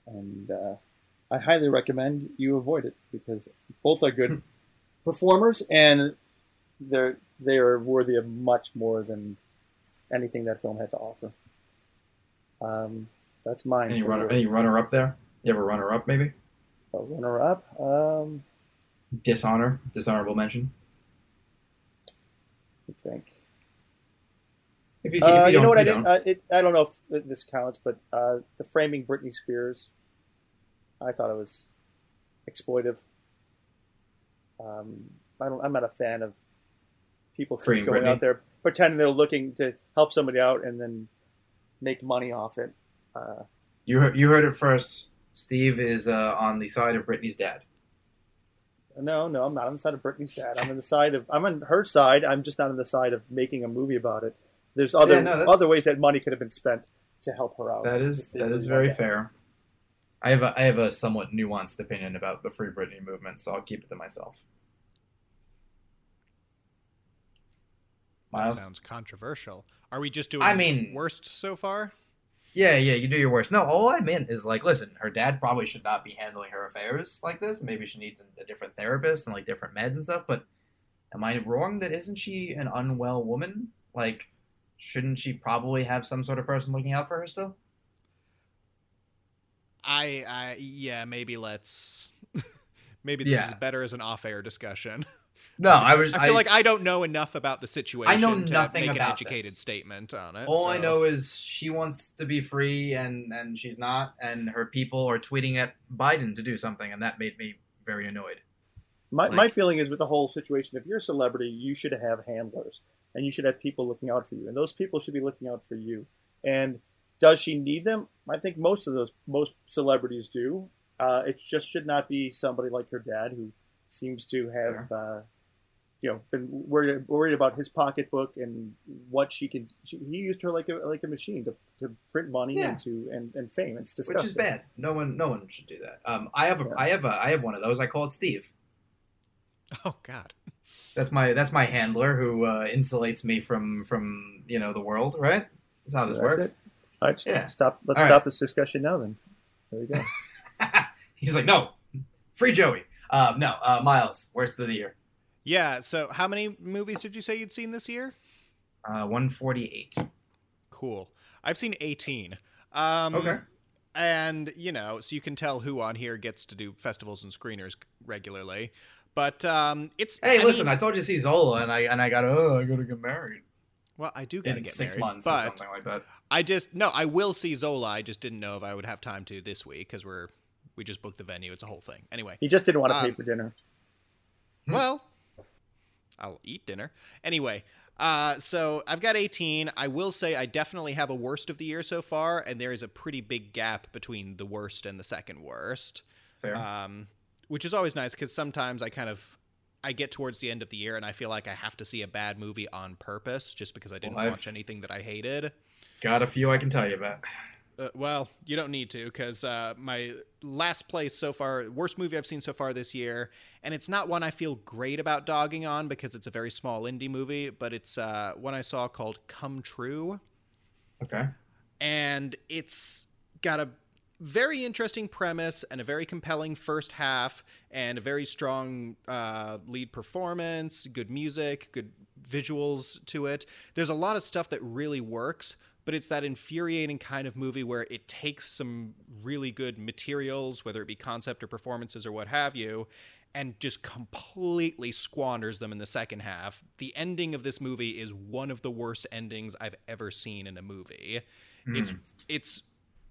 And uh, I highly recommend you avoid it because both are good performers and they're they are worthy of much more than anything that film had to offer. Um, that's mine. Any runner, any runner up there? You have a runner up, maybe? A runner up. Um, Dishonor, dishonorable mention. I think. If you, if Uh, you, you, don't, know what I you didn't. don't. Uh, it, I don't know if this counts, but uh, the framing Britney Spears. I thought it was exploitive. Um, I don't. I'm not a fan of people Freeing going out there pretending they're looking to help somebody out and then make money off it. Uh, You heard, you heard it first. Steve is uh, on the side of Britney's dad. no, no, I'm not on the side of Britney's dad. I'm on the side of. I'm on her side. I'm just not on the side of making a movie about it. There's other Yeah, no, other ways that money could have been spent to help her out. That is that is very fair. I have a I have a somewhat nuanced opinion about the Free Britney movement, so I'll keep it to myself. That sounds controversial. Are we just doing I mean- worst so far? Yeah, yeah, you do your worst. No, all I meant is like, listen, her dad probably should not be handling her affairs like this. Maybe she needs a different therapist and like different meds and stuff. But am I wrong that isn't she an unwell woman? Like, shouldn't she probably have some sort of person looking out for her still? I, I yeah, maybe let's [LAUGHS] maybe this Yeah. is better as an off-air discussion. [LAUGHS] No, I was. I feel like I don't know enough about the situation. I know to nothing make an educated this. statement on it. all I know is she wants to be free, and and she's not, and her people are tweeting at Biden to do something, and that made me very annoyed. My, Like- my feeling is with the whole situation, if you're a celebrity, you should have handlers and you should have people looking out for you. And those people should be looking out for you. And does she need them? I think most of those, most celebrities do. Uh, it just should not be somebody like her dad who seems to have, uh, you know, been worried, worried about his pocketbook and what she can. She, he used her like a like a machine to, to print money Yeah. and to and, and fame. It's disgusting. Which is bad. No one, no one should do that. Um, I have a, Yeah. I have a, I have one of those. I call it Steve. [LAUGHS] Oh God. That's my, that's my handler who uh, insulates me from, from you know the world. Right? That's how this That's works. it. All right, Yeah. stop. Let's All stop right. this discussion now. Then there we go. [LAUGHS] He's like, no, free Joey. Uh, no, uh, Myles, worst of the year. Yeah. So, how many movies did you say you'd seen this year? Uh, one forty eight. Cool. I've seen 18. Um, Okay. And, you know, so you can tell who on here gets to do festivals and screeners regularly. But um, it's. Hey, I listen, mean- I told you to see Zola, and I and I got oh, I gotta get married well, I do gotta in get six married, months or but something like that. I just no, I will see Zola. I just didn't know if I would have time to this week because we're we just booked the venue. It's a whole thing. Anyway, He just didn't want to pay Um, for dinner. Hmm. well, I'll eat dinner anyway. Uh, so I've got 18. I will say I definitely have a worst of the year so far, and there is a pretty big gap between the worst and the second worst. Fair. um, which is always nice because sometimes I kind of I get towards the end of the year and I feel like I have to see a bad movie on purpose just because I didn't Well, watch anything that I hated. got a few I can tell you about. Uh, well, you don't need to because uh, my last place so far, worst movie I've seen so far this year, and it's not one I feel great about dogging on because it's a very small indie movie, but it's uh, one I saw called Come True Okay. and it's got a very interesting premise and a very compelling first half and a very strong uh, lead performance good music good visuals to it. There's a lot of stuff that really works but it's that infuriating kind of movie where it takes some really good materials whether it be concept or performances or what have you and just completely squanders them in the second half. The ending of this movie is one of the worst endings i've ever seen in a movie. It's Hmm. it's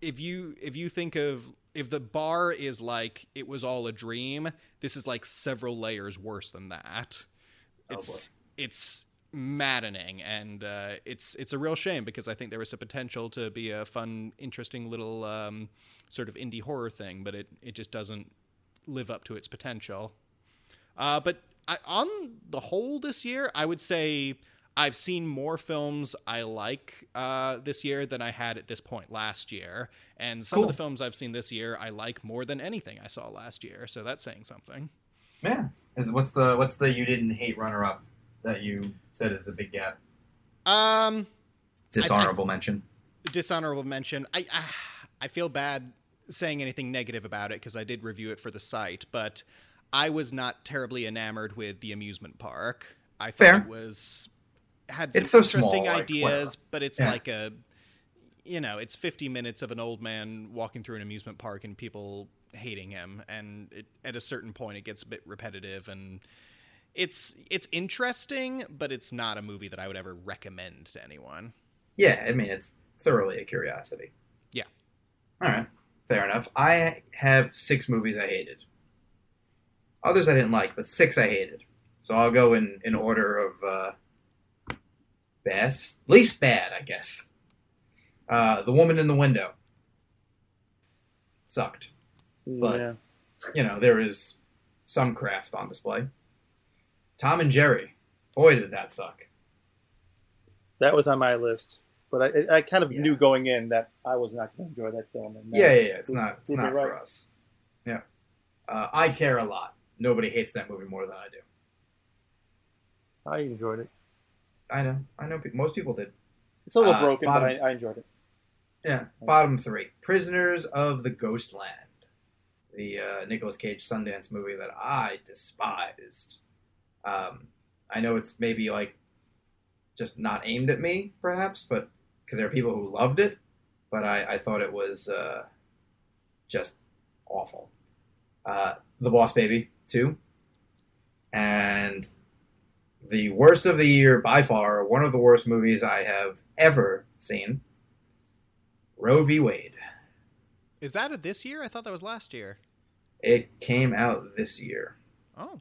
if you if you think of if the bar is like it was all a dream this is like several layers worse than that. Oh, it's it's maddening and uh, it's it's a real shame because i think there was a potential to be a fun interesting little um, sort of indie horror thing but it it just doesn't live up to its potential. Uh, but I, on the whole, this year, I would say I've seen more films I like uh, this year than I had at this point last year. And some Cool. of the films I've seen this year I like more than anything I saw last year. So that's saying something. Yeah. Is what's the what's the you didn't hate runner up that you said is the big gap? Um, Dishonorable mention. dishonorable mention. I I, I feel bad saying anything negative about it because I did review it for the site, but I was not terribly enamored with the amusement park. I thought Fair. it was had some It's so interesting small, ideas, whatever. but it's Yeah. like a you know, it's 50 minutes of an old man walking through an amusement park and people hating him and it, at a certain point it gets a bit repetitive and it's it's interesting, but it's not a movie that I would ever recommend to anyone. Yeah, I mean it's thoroughly a curiosity. Yeah. All right. Fair enough. I have six movies I hated. Others I didn't like, but six I hated. So I'll go in in order of uh, best, least bad, I guess. Uh, the Woman in the Window sucked. But- yeah. You know there is some craft on display. Tom and Jerry, boy did that suck. That was on my list, but I, I kind of Yeah. knew going in that I was not going to enjoy that film. And Yeah, that- yeah, yeah. It's Prove- not. It's not for right. us. Yeah. Uh, I care a lot. Nobody hates that movie more than I do. I enjoyed it. I know. I know. Most people did. It's a little Uh, broken, bottom- but I, I enjoyed it. Yeah. Bottom three: Prisoners of the Ghostland, the uh, Nicolas Cage Sundance movie that I despised. Um, I know it's maybe like just not aimed at me, perhaps, but because there are people who loved it, but I, I thought it was uh, just awful. Uh, the Boss Baby two, and the worst of the year by far, one of the worst movies I have ever seen. Roe v. Wade. Is that a this year? I thought that was last year. It came out this year. Oh.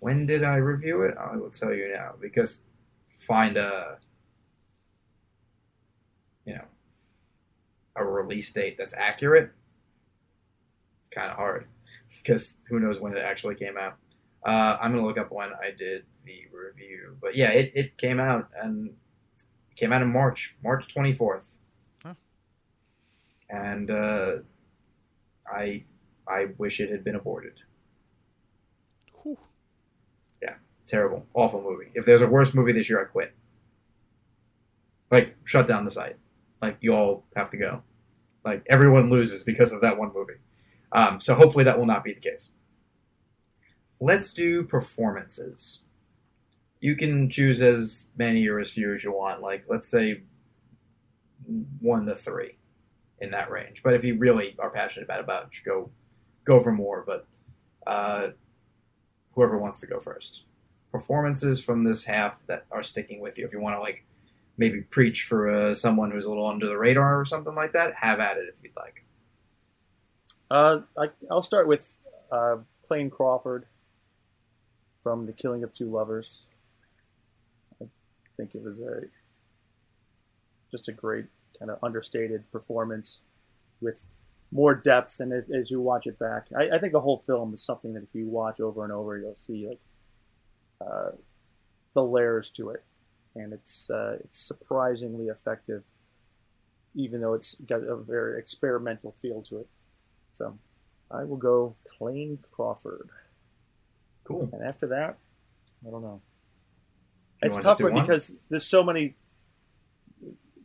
When did I review it? I will tell you now because find a you know a release date that's accurate. It's kind of hard [LAUGHS] because who knows when it actually came out. Uh, I'm gonna look up when I did the review, but yeah, it, it came out and it came out in March, March 24th, Huh. and uh, I I wish it had been aborted. Whew. Yeah, terrible, awful movie. If there's a worse movie this year, I quit. Like shut down the site. Like you all have to go. Like everyone loses because of that one movie. Um, so hopefully that will not be the case. Let's do performances. You can choose as many or as few as you want. Like let's say one to three in that range. But if you really are passionate about about it, go go for more. But uh, whoever wants to go first. Performances from this half that are sticking with you. If you want to like maybe preach for uh, someone who's a little under the radar or something like that, have at it if you'd like. Uh, I, I'll start with uh, Clayne Crawford from The Killing of Two Lovers. I think it was a just a great kind of understated performance with more depth, and as, as you watch it back, I, I think the whole film is something that if you watch over and over, you'll see like uh, the layers to it, and it's uh, it's surprisingly effective, even though it's got a very experimental feel to it. So I will go Clayne Crawford. Cool. And after that, I don't know. You It's wanna tough do one one? because there's so many.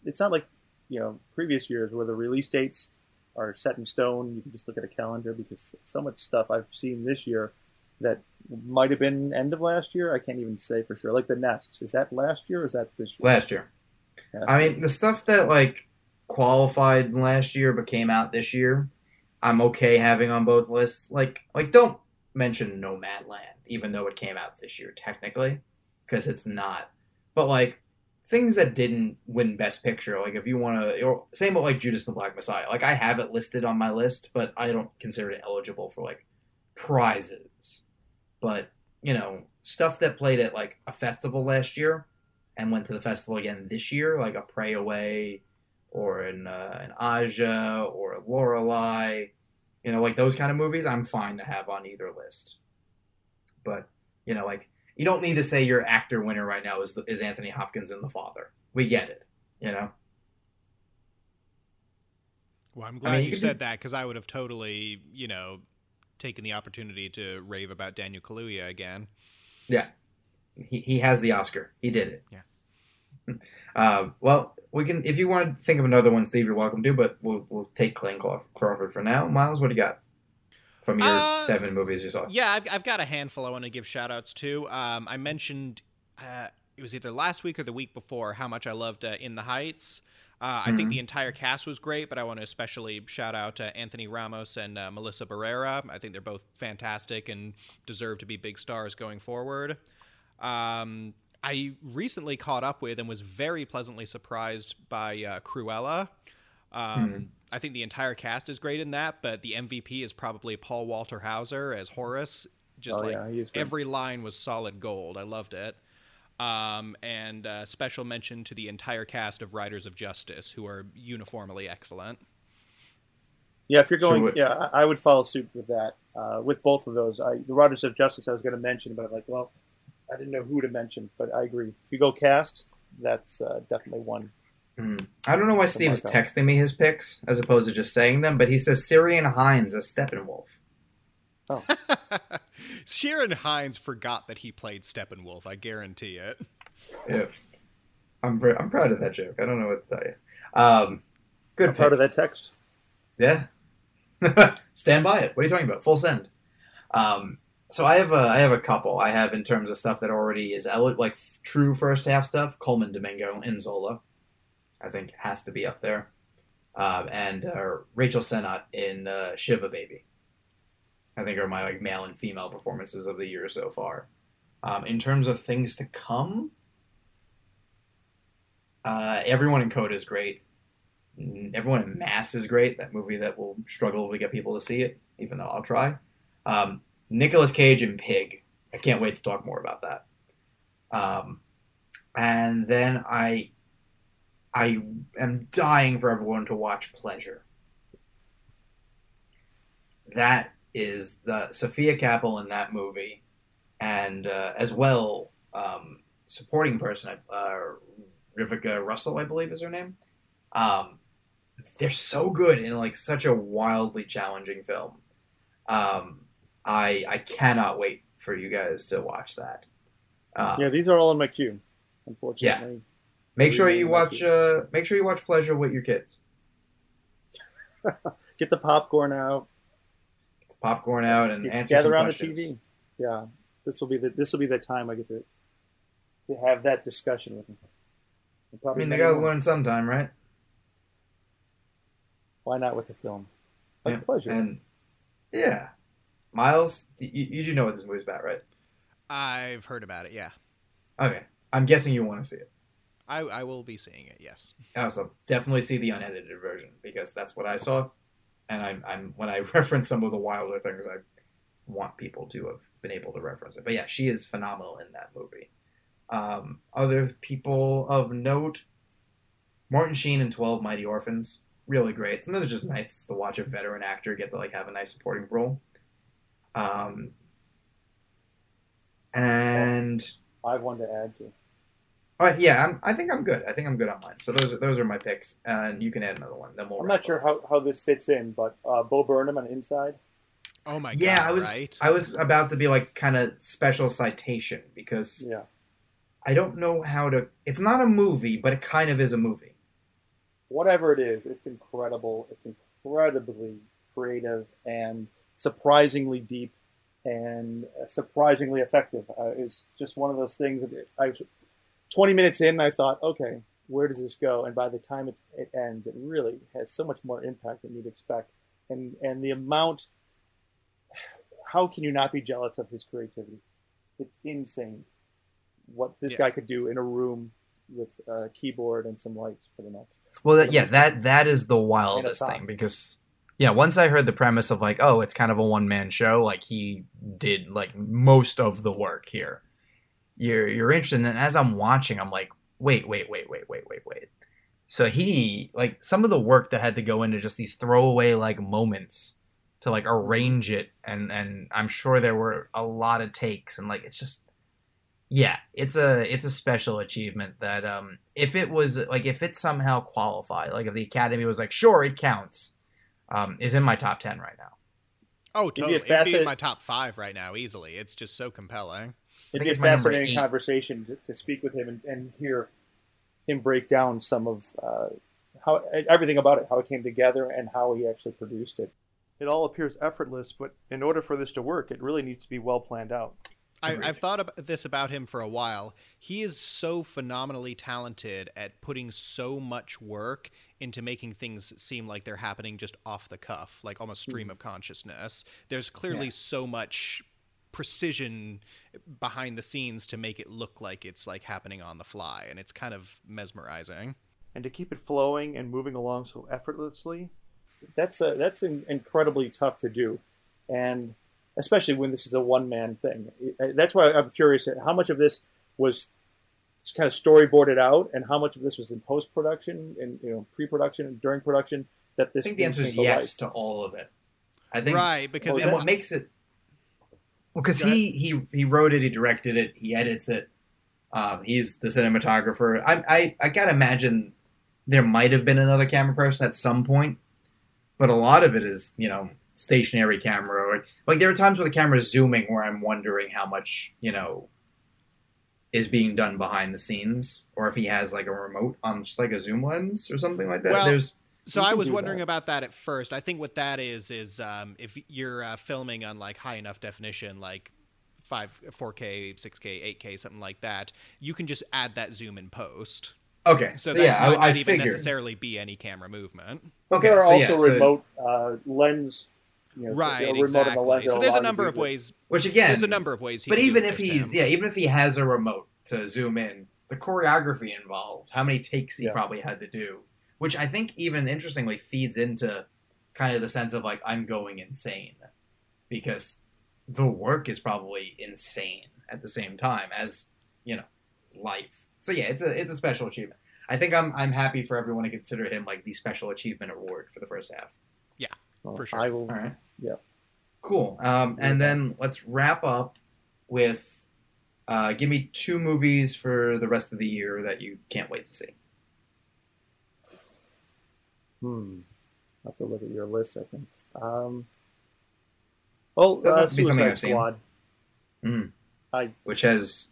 It's not like you know previous years where the release dates are set in stone. You can just look at a calendar because so much stuff I've seen this year that might have been end of last year. I can't even say for sure. Like the Nest, is that last year or is that this year? Last year. Yeah. I mean, the stuff that like qualified last year but came out this year, I'm okay having on both lists. Like, like don't mention Nomadland, even though it came out this year technically, because it's not. But like things that didn't win Best Picture, like if you want to, same with like Judas and the Black Messiah. Like I have it listed on my list, but I don't consider it eligible for like prizes. But you know, stuff that played at like a festival last year and went to the festival again this year, like a Pray Away or an uh, an Aja or a Lorelei, you know, like those kind of movies, I'm fine to have on either list. But you know, like you don't need to say your actor winner right now is is Anthony Hopkins in The Father. We get it, you know. Well, I'm glad mean, you you, said that because I would have totally, you know, taken the opportunity to rave about Daniel Kaluuya again. Yeah, he he has the Oscar. He did it. Yeah. [LAUGHS] Uh, well, we can if you want to think of another one, Steve, you're welcome to. But we'll we'll take Clayne Crawford for now. Myles, what do you got from your Uh, seven movies you saw? Yeah, I've, I've got a handful I want to give shout outs to. Um, I mentioned uh, it was either last week or the week before how much I loved uh, In the Heights. Uh, I think Mhm. the entire cast was great, but I want to especially shout out uh, Anthony Ramos and uh, Melissa Barrera. I think they're both fantastic and deserve to be big stars going forward. Um, I recently caught up with and was very pleasantly surprised by uh, Cruella. Um, Hmm. I think the entire cast is great in that, but the MVP is probably Paul Walter Hauser as Horace. Just Oh, like yeah, he is great. every line was solid gold. I loved it. Um, and uh, special mention to the entire cast of Riders of Justice, who are uniformly excellent. Yeah, if you're going, what- yeah, I I would follow suit with that. Uh, with both of those, I, the Riders of Justice I was going to mention, but I'm like, well, I didn't know who to mention, but I agree. If you go cast, that's uh, definitely one. Hmm. I don't know why Steve is texting me his picks as opposed to just saying them, but he says Ciarán Hinds as Steppenwolf. Oh. [LAUGHS] Ciarán Hinds forgot that he played Steppenwolf. I guarantee it. Yeah. I'm very, I'm proud of that joke. I don't know what to tell you. Um, good I'm proud pick. of that text. Yeah. [LAUGHS] Stand by it. What are you talking about? Full send. Um, So I have a I have a couple. I have in terms of stuff that already is like f- true first half stuff. Colman Domingo in Zola, I think has to be up there, uh, and uh, Rachel Sennott in uh, Shiva Baby. I think are my like male and female performances of the year so far. Um, in terms of things to come, uh, everyone in Code is great. Everyone in Mass is great. That movie that will struggle to get people to see it, even though I'll try. Um, Nicolas Cage and Pig. I can't wait to talk more about that. Um, and then I, I am dying for everyone to watch Pleasure. That is the Sofia Kappel in that movie, and uh, as well um, supporting person, uh, Revika Russell, I believe is her name. Um, they're so good in like such a wildly challenging film. Um, I I cannot wait for you guys to watch that. Um, Yeah, these are all in my queue. Unfortunately, Yeah. make sure you watch. Uh, make sure you watch Pleasure with your kids. [LAUGHS] get the popcorn out. Get the popcorn out and Get- answer gather around questions. the TV. Yeah, this will be the this will be the time I get to to have that discussion with them. I mean, they gotta learn sometime, right? Why not with a film? Like Yeah, pleasure. And yeah, Myles, you, you do know what this movie's about, right? I've heard about it. Yeah, Okay, I'm guessing you want to see it. I, I will be seeing it. Yes. Also, definitely see the unedited version because that's what I saw. And I'm, I'm when I [LAUGHS] reference some of the wilder things, I want people to have been able to reference it. But yeah, she is phenomenal in that movie. Um, other people of note, Martin Sheen in Twelve Mighty Orphans, really great. Sometimes it's just nice to watch a veteran actor get to like have a nice supporting role. Um, and I have one to add to. uh, yeah, I'm, I think I'm good. I think I'm good on mine. So those are, those are my picks, and you can add another one. Then we'll. I'm not sure up. how, how this fits in, but uh, Bo Burnham on Inside. Oh my yeah, god! Yeah, I was Right. I was about to be like kind of special citation because Yeah, I don't know how to. It's not a movie, but it kind of is a movie. whatever it is, it's incredible. It's incredibly creative and surprisingly deep and uh, surprisingly effective. Uh, it's just one of those things that I 20 minutes in, I thought, okay, where does this go? And by the time it, it ends, it really has so much more impact than you'd expect. And and the amount, how can you not be jealous of his creativity? It's insane what this Yeah. guy could do in a room with a keyboard and some lights, pretty much. Well, that, yeah, that that is the wildest thing because yeah, once I heard the premise of like, oh, it's kind of a one man show, like he did like most of the work here. You're you're interested, and as I'm watching, I'm like, wait, wait, wait, wait, wait, wait, wait. So he like some of the work that had to go into just these throwaway like moments to like arrange it, and and I'm sure there were a lot of takes, and like it's just yeah it's a it's a special achievement that um if it was like if it somehow qualified like if the academy was like sure it counts um is in my top 10 right now oh, be a totally. It'd be in my top five right now, easily. It's just so compelling. It'd be a it's my fascinating eight. conversation to, to speak with him and, and hear him break down some of uh, how everything about it, how it came together, and how he actually produced it. It all appears effortless, but in order for this to work, it really needs to be well planned out. I, Agreed. I've thought about this about him for a while. He is so phenomenally talented at putting so much work into making things seem like they're happening just off the cuff, like almost hmm. stream of consciousness. There's clearly Yeah. so much precision behind the scenes to make it look like it's like happening on the fly, and it's kind of mesmerizing. and to keep it flowing and moving along so effortlessly. That's a, that's in, incredibly tough to do, and especially when this is a one man thing. That's why I'm curious how much of this was kind of storyboarded out, and how much of this was in post production and you know pre production and during production. That this i this think the answer is to yes life. to all of it i think right, because Well, and what makes it well because he he he wrote it he directed it he edits it um, he's the cinematographer I, I i gotta imagine there might have been another camera person at some point but a lot of it is you know stationary camera or like there are times where the camera is zooming where i'm wondering how much you know is being done behind the scenes or if he has like a remote on just like a zoom lens or something like that Well, there's So I was wondering that. about that at first. I think what that is is um, if you're uh, filming on like high enough definition, like five, 4K, 6K, 8K, something like that, you can just add that zoom in post. Okay, So, so, that yeah, might I, not I even figured. necessarily be any camera movement. Okay, there are so also yeah, so- remote uh, lens. You know, right, a remote on the exactly. So there's a allow you to number use of it. ways. Which again, There's a number of ways. He but even if he's him. yeah, even if he has a remote to zoom in, the choreography involved, how many takes he Yeah. probably had to do, which I think even interestingly feeds into kind of the sense of like I'm going insane because the work is probably insane at the same time as you know life. So yeah, it's a it's a special achievement. I think I'm I'm happy for everyone to consider him like the special achievement award for the first half. Well, for sure. I will. All right. Yeah. Cool. Um, and then let's wrap up with uh, give me two movies for the rest of the year that you can't wait to see. Hmm. I have to look at your list. I think. Um. Well, Doesn't uh, have be something Suicide I've seen. Squad. Mm. I Which has,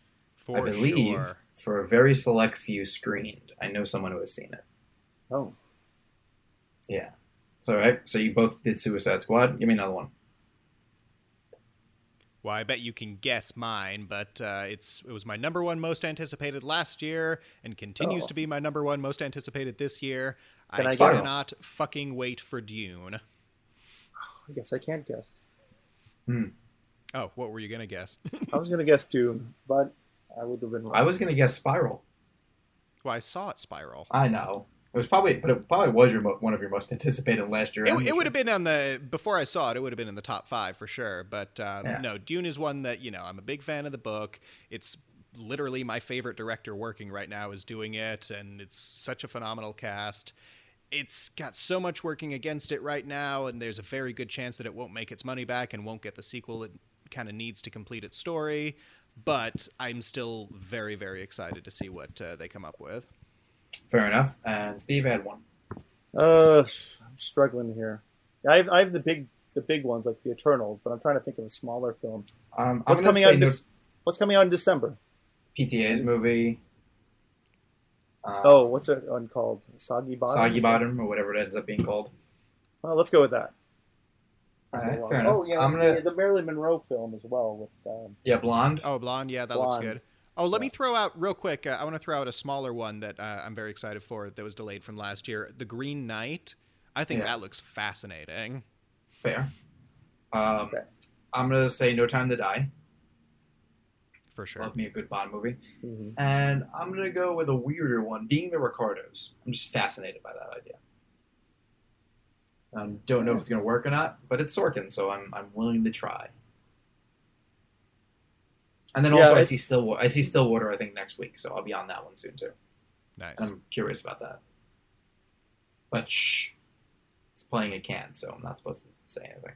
I believe, sure. for a very select few screened. I know someone who has seen it. oh Yeah. So right. So you both did Suicide Squad. Give me another one. Well, I bet you can guess mine, but uh, it's it was my number one most anticipated last year, and continues Oh. to be my number one most anticipated this year. Can I I cannot fucking wait for Dune. I guess I can't guess. Hmm. Oh, what were you gonna guess? [LAUGHS] I was gonna guess Dune, but I would have been wrong. I was gonna guess Spiral. well, I saw it spiral. I know. It was probably, but it probably was your mo- one of your most anticipated last year. It, it would have been on the before I saw it. It would have been in the top five for sure. But uh, Yeah. no, Dune is one that you know I'm a big fan of the book. It's literally my favorite director working right now is doing it, and it's such a phenomenal cast. It's got so much working against it right now, and there's a very good chance that it won't make its money back and won't get the sequel it kind of needs to complete its story. But I'm still very, very excited to see what uh, they come up with. Fair enough. And Steve had one. Uh, I'm struggling here. I have, I have the big the big ones like the Eternals, but I'm trying to think of a smaller film. Um, What's coming out? In no- Dec- what's coming out in December? PTA's movie. Uh, Oh, what's it one called? Soggy Bottom. Soggy Bottom, or whatever it ends up being called. Well, let's go with that. All right, fair oh yeah, I'm gonna- the, the Marilyn Monroe film as well with um, Yeah, Blonde. Oh, Blonde, yeah, that Blonde. looks good. Oh, let me throw out real quick. Uh, I want to throw out a smaller one that uh, I'm very excited for that was delayed from last year. The Green Knight. I think Yeah. that looks fascinating. Fair. Um, Okay. I'm gonna say No Time to Die. For sure. Love me a good Bond movie. mhm. And I'm gonna go with a weirder one, being the Ricardos. I'm just fascinated by that idea. Um, don't know if it's gonna work or not, but it's Sorkin, so I'm I'm willing to try. And then Yeah, also I see Stillwater. I see Stillwater. I think next week, so I'll be on that one soon too. Nice. I'm curious about that. But shh, it's playing a Cannes, so I'm not supposed to say anything.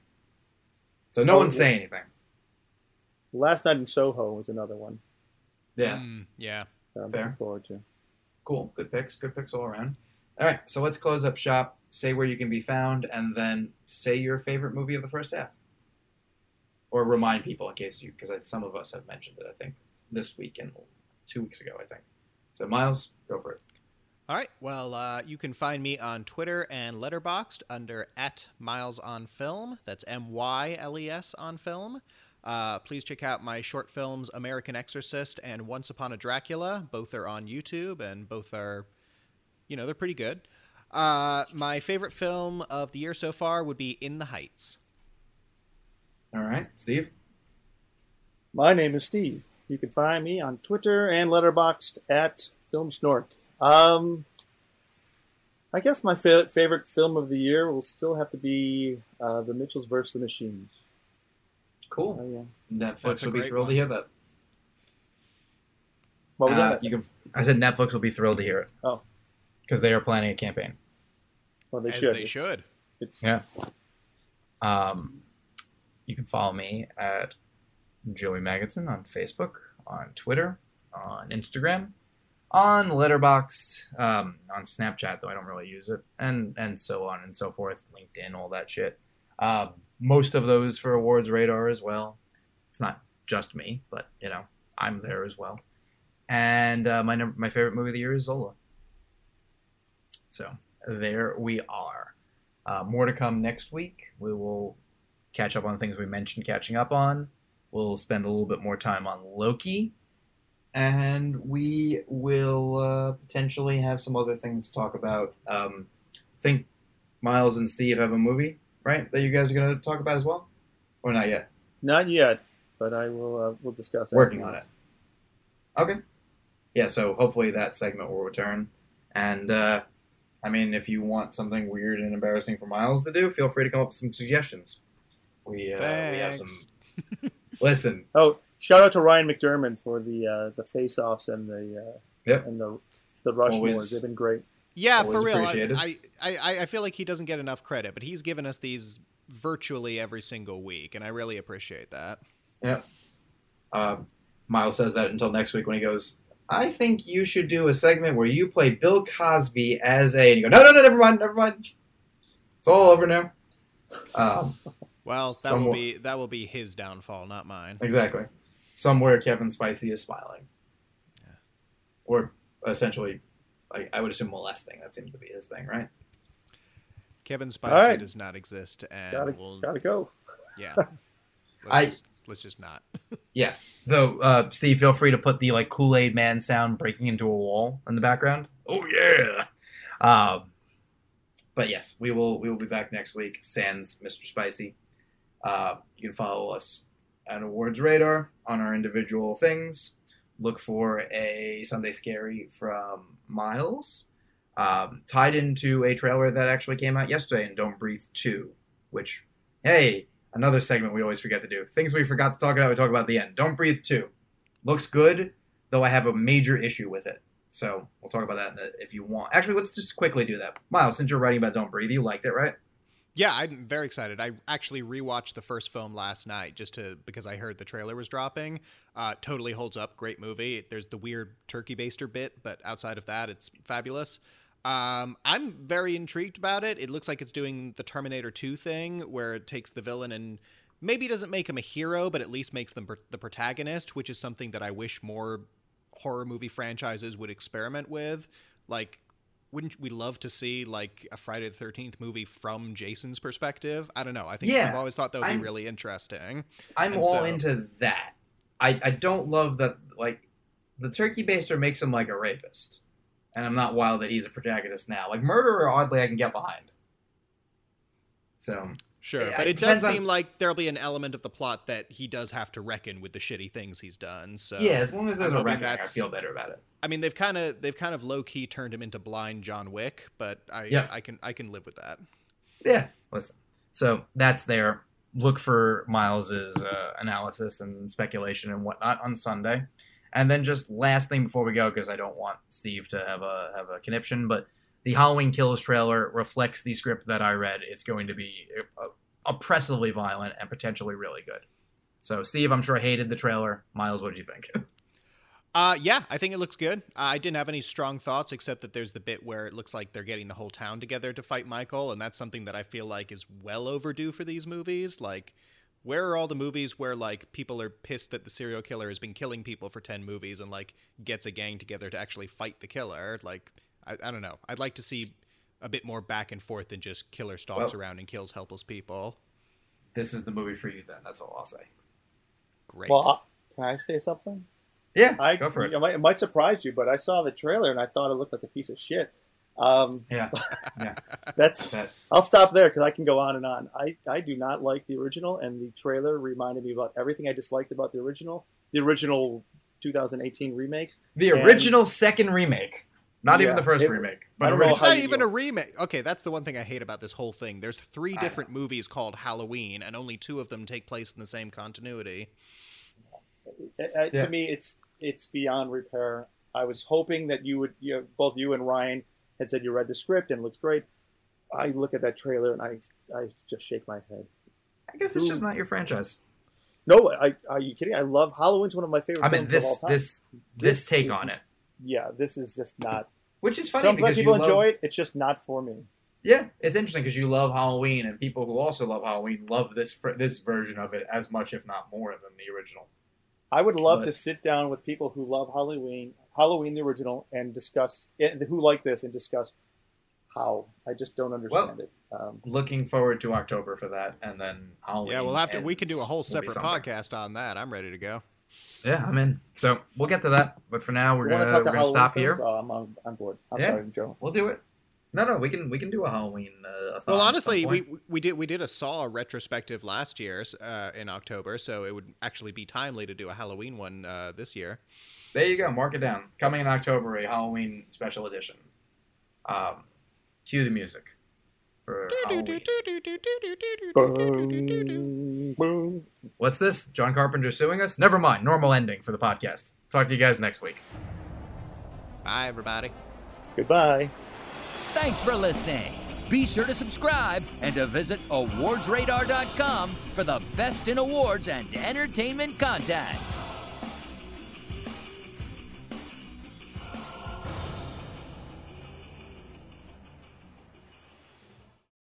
So no Oh, one's yeah. saying anything. Last Night in Soho was another one Yeah. Mm, yeah. that I'm Fair. looking forward to. Cool. Good picks. Good picks all around. All right. So let's close up shop, say where you can be found, and then say your favorite movie of the first half. Or remind people in case you, because some of us have mentioned it, I think, this week and two weeks ago, I think. So, Myles, go for it. All right. Well, uh, you can find me on Twitter and Letterboxd under at Myles on Film. That's M Y L E S on Film. Uh, please check out my short films, American Exorcist and Once Upon a Dracula. Both are on YouTube, and both are, you know, they're pretty good. Uh, my favorite film of the year so far would be In the Heights. All right. Steve? My name is Steve. You can find me on Twitter and Letterboxd at Film Snork. Um, I guess my fa- favorite film of the year will still have to be uh, The Mitchells vs. the Machines. Cool. Oh, yeah. Netflix That's will be thrilled one. to hear that. What was Uh, that? You can. I said Netflix will be thrilled to hear it. Oh. Because they are planning a campaign. Well, they As should. they It's- should. It's, Yeah. Um, you can follow me at Joey Magidson on Facebook, on Twitter, on Instagram, on Letterboxd, um, on Snapchat though I don't really use it, and and so on and so forth. LinkedIn, all that shit. Um, most of those for Awards Radar as well. It's not just me, but you know I'm there as well. And uh, my number, my favorite movie of the year is Zola. So there we are. Uh, more to come next week. We will catch up on things we mentioned catching up on. we'll spend a little bit more time on Loki, and we will uh, potentially have some other things to talk about. Um, I think Myles and Steve have a movie, right? That you guys are going to talk about as well, or not yet? Not yet, but I will. Uh, we'll discuss. Working on it. Okay. Yeah. So hopefully that segment will return, and uh, I mean, if you want something weird and embarrassing for Myles to do, feel free to come up with some suggestions. We uh, we have some. [LAUGHS] Listen. Oh, shout out to Ryan McDermott for the uh, the face offs and the uh, Yep. and the the Rushmores. Always- They've been great. Yeah, Always for real. I. I, I, I feel like he doesn't get enough credit, but he's given us these virtually every single week, and I really appreciate that. Yeah. Uh, Myles says that until next week when he goes, I think you should do a segment where you play Bill Cosby as a. And you go, no, no, no, never mind, never mind. It's all over now. Um, Well, that Somewhat- will be that will be his downfall, not mine. exactly. Somewhere Kevin Spacey is smiling. Or essentially, like, I would assume molesting. That seems to be his thing, right? Kevin Spacey right. does not exist, and Gotta we'll, gotta go. yeah. [LAUGHS] Let's, I- just, let's just not. [LAUGHS] Yes. Though, uh, Steve, feel free to put the like Kool Aid Man sound breaking into a wall in the background. Oh yeah. Um, but yes, we will we will be back next week. Sans Mr. Spacey. Uh, you can follow us at Awards Radar on our individual things. Look for a Sunday Scary from Myles, um, tied into a trailer that actually came out yesterday in Don't Breathe Two, which hey, another segment we always forget to do. Things we forgot to talk about, we talk about at the end. Don't Breathe 2. Looks good, though I have a major issue with it. So we'll talk about that if you want. Actually, let's just quickly do that. Myles, since you're writing about Don't Breathe, you liked it, right? Yeah, I'm very excited. I actually rewatched the first film last night just to because I heard the trailer was dropping. Uh, totally holds up. Great movie. There's the weird turkey baster bit, but outside of that, it's fabulous. Um, I'm very intrigued about it. It looks like it's doing the Terminator 2 thing where it takes the villain and maybe doesn't make him a hero, but at least makes them pr- the protagonist, which is something that I wish more horror movie franchises would experiment with. Like, wouldn't we love to see like a Friday the Thirteenth movie from Jason's perspective? I don't know. I think Yeah, I've always thought that would I'm- be really interesting. I'm And all so- into that. I, I don't love that, like, the turkey baster makes him like a rapist. And I'm not wild that he's a protagonist now. Like, murderer, oddly, I can get behind. So, Sure, but it it does depends on- seem like there'll be an element of the plot that he does have to reckon with the shitty things he's done. So yeah, as long as there's a reckoning, I feel better about it. I mean, they've kind of they've kind of low key turned him into blind John Wick, but I Yeah. I can I can live with that. Yeah, listen. So that's there. Look for Myles's uh, analysis and speculation and whatnot on Sunday, and then just last thing before we go, because I don't want Steve to have a have a conniption, but the Halloween Kills trailer reflects the script that I read. It's going to be uh, oppressively violent and potentially really good. So, Steve, I'm sure I hated the trailer. Myles, what do you think? [LAUGHS] Uh, yeah, I think it looks good. Uh, I didn't have any strong thoughts except that there's the bit where it looks like they're getting the whole town together to fight Michael, and that's something that I feel like is well overdue for these movies. Like, where are all the movies where like people are pissed that the serial killer has been killing people for ten movies and like gets a gang together to actually fight the killer? Like, I, I don't know. I'd like to see a bit more back and forth than just killer stalks Well- around and kills helpless people. this is the movie for you, then. That's all I'll say. Great. Well, uh, can I say something? Yeah, I go for it. It might, it might surprise you, but I saw the trailer and I thought it looked like a piece of shit. Um, Yeah, [LAUGHS] that's that, I'll stop there because I can go on and on. I, I do not like the original, and the trailer reminded me about everything I disliked about the original. The original 2018 remake. the And- original second remake, not even the first it- remake. I don't know original. It's not even know. a remake. Okay, that's the one thing I hate about this whole thing. There's three different movies called Halloween, and only two of them take place in the same continuity. Uh, Yeah. To me, it's it's beyond repair. I was hoping that you would, you know, both you and Ryan had said you read the script and it looks great. I look at that trailer and I I just shake my head. I guess it's just not your franchise. No, I, are you kidding? I love Halloween's one of my favorite I mean, films of all this time. this this This take is- on it, yeah, this is just not. which is funny Some because people you enjoy love, it. It's just not for me. Yeah, it's interesting because you love Halloween, and people who also love Halloween love this this version of it as much, if not more, than the original. I would love But- to sit down with people who love Halloween, Halloween the original, and discuss eh, who like this and discuss how. I just don't understand it. Um, Looking forward to October for that, and then Halloween. Yeah, we'll have to. We can do a whole separate podcast on that. I'm ready to go. Yeah, I'm in. So we'll get to that, but for now, we're you gonna want to talk we're gonna stop films? here. Oh, I'm on, on board. I'm Yeah. sorry, Joe. We'll do it. No, no, we can we can do a Halloween. Uh, Well, honestly, we we did we did a Saw retrospective last year uh, in October, so it would actually be timely to do a Halloween one uh, this year. there you go. Mark it down. Coming in October, a Halloween special edition. Um, cue the music for Halloween. Boom, boom. What's this? John Carpenter suing us? Never mind. Normal ending for the podcast. Talk to you guys next week. Bye, everybody. Goodbye. Thanks for listening. Be sure to subscribe and to visit awardsradar.com for the best in awards and entertainment content.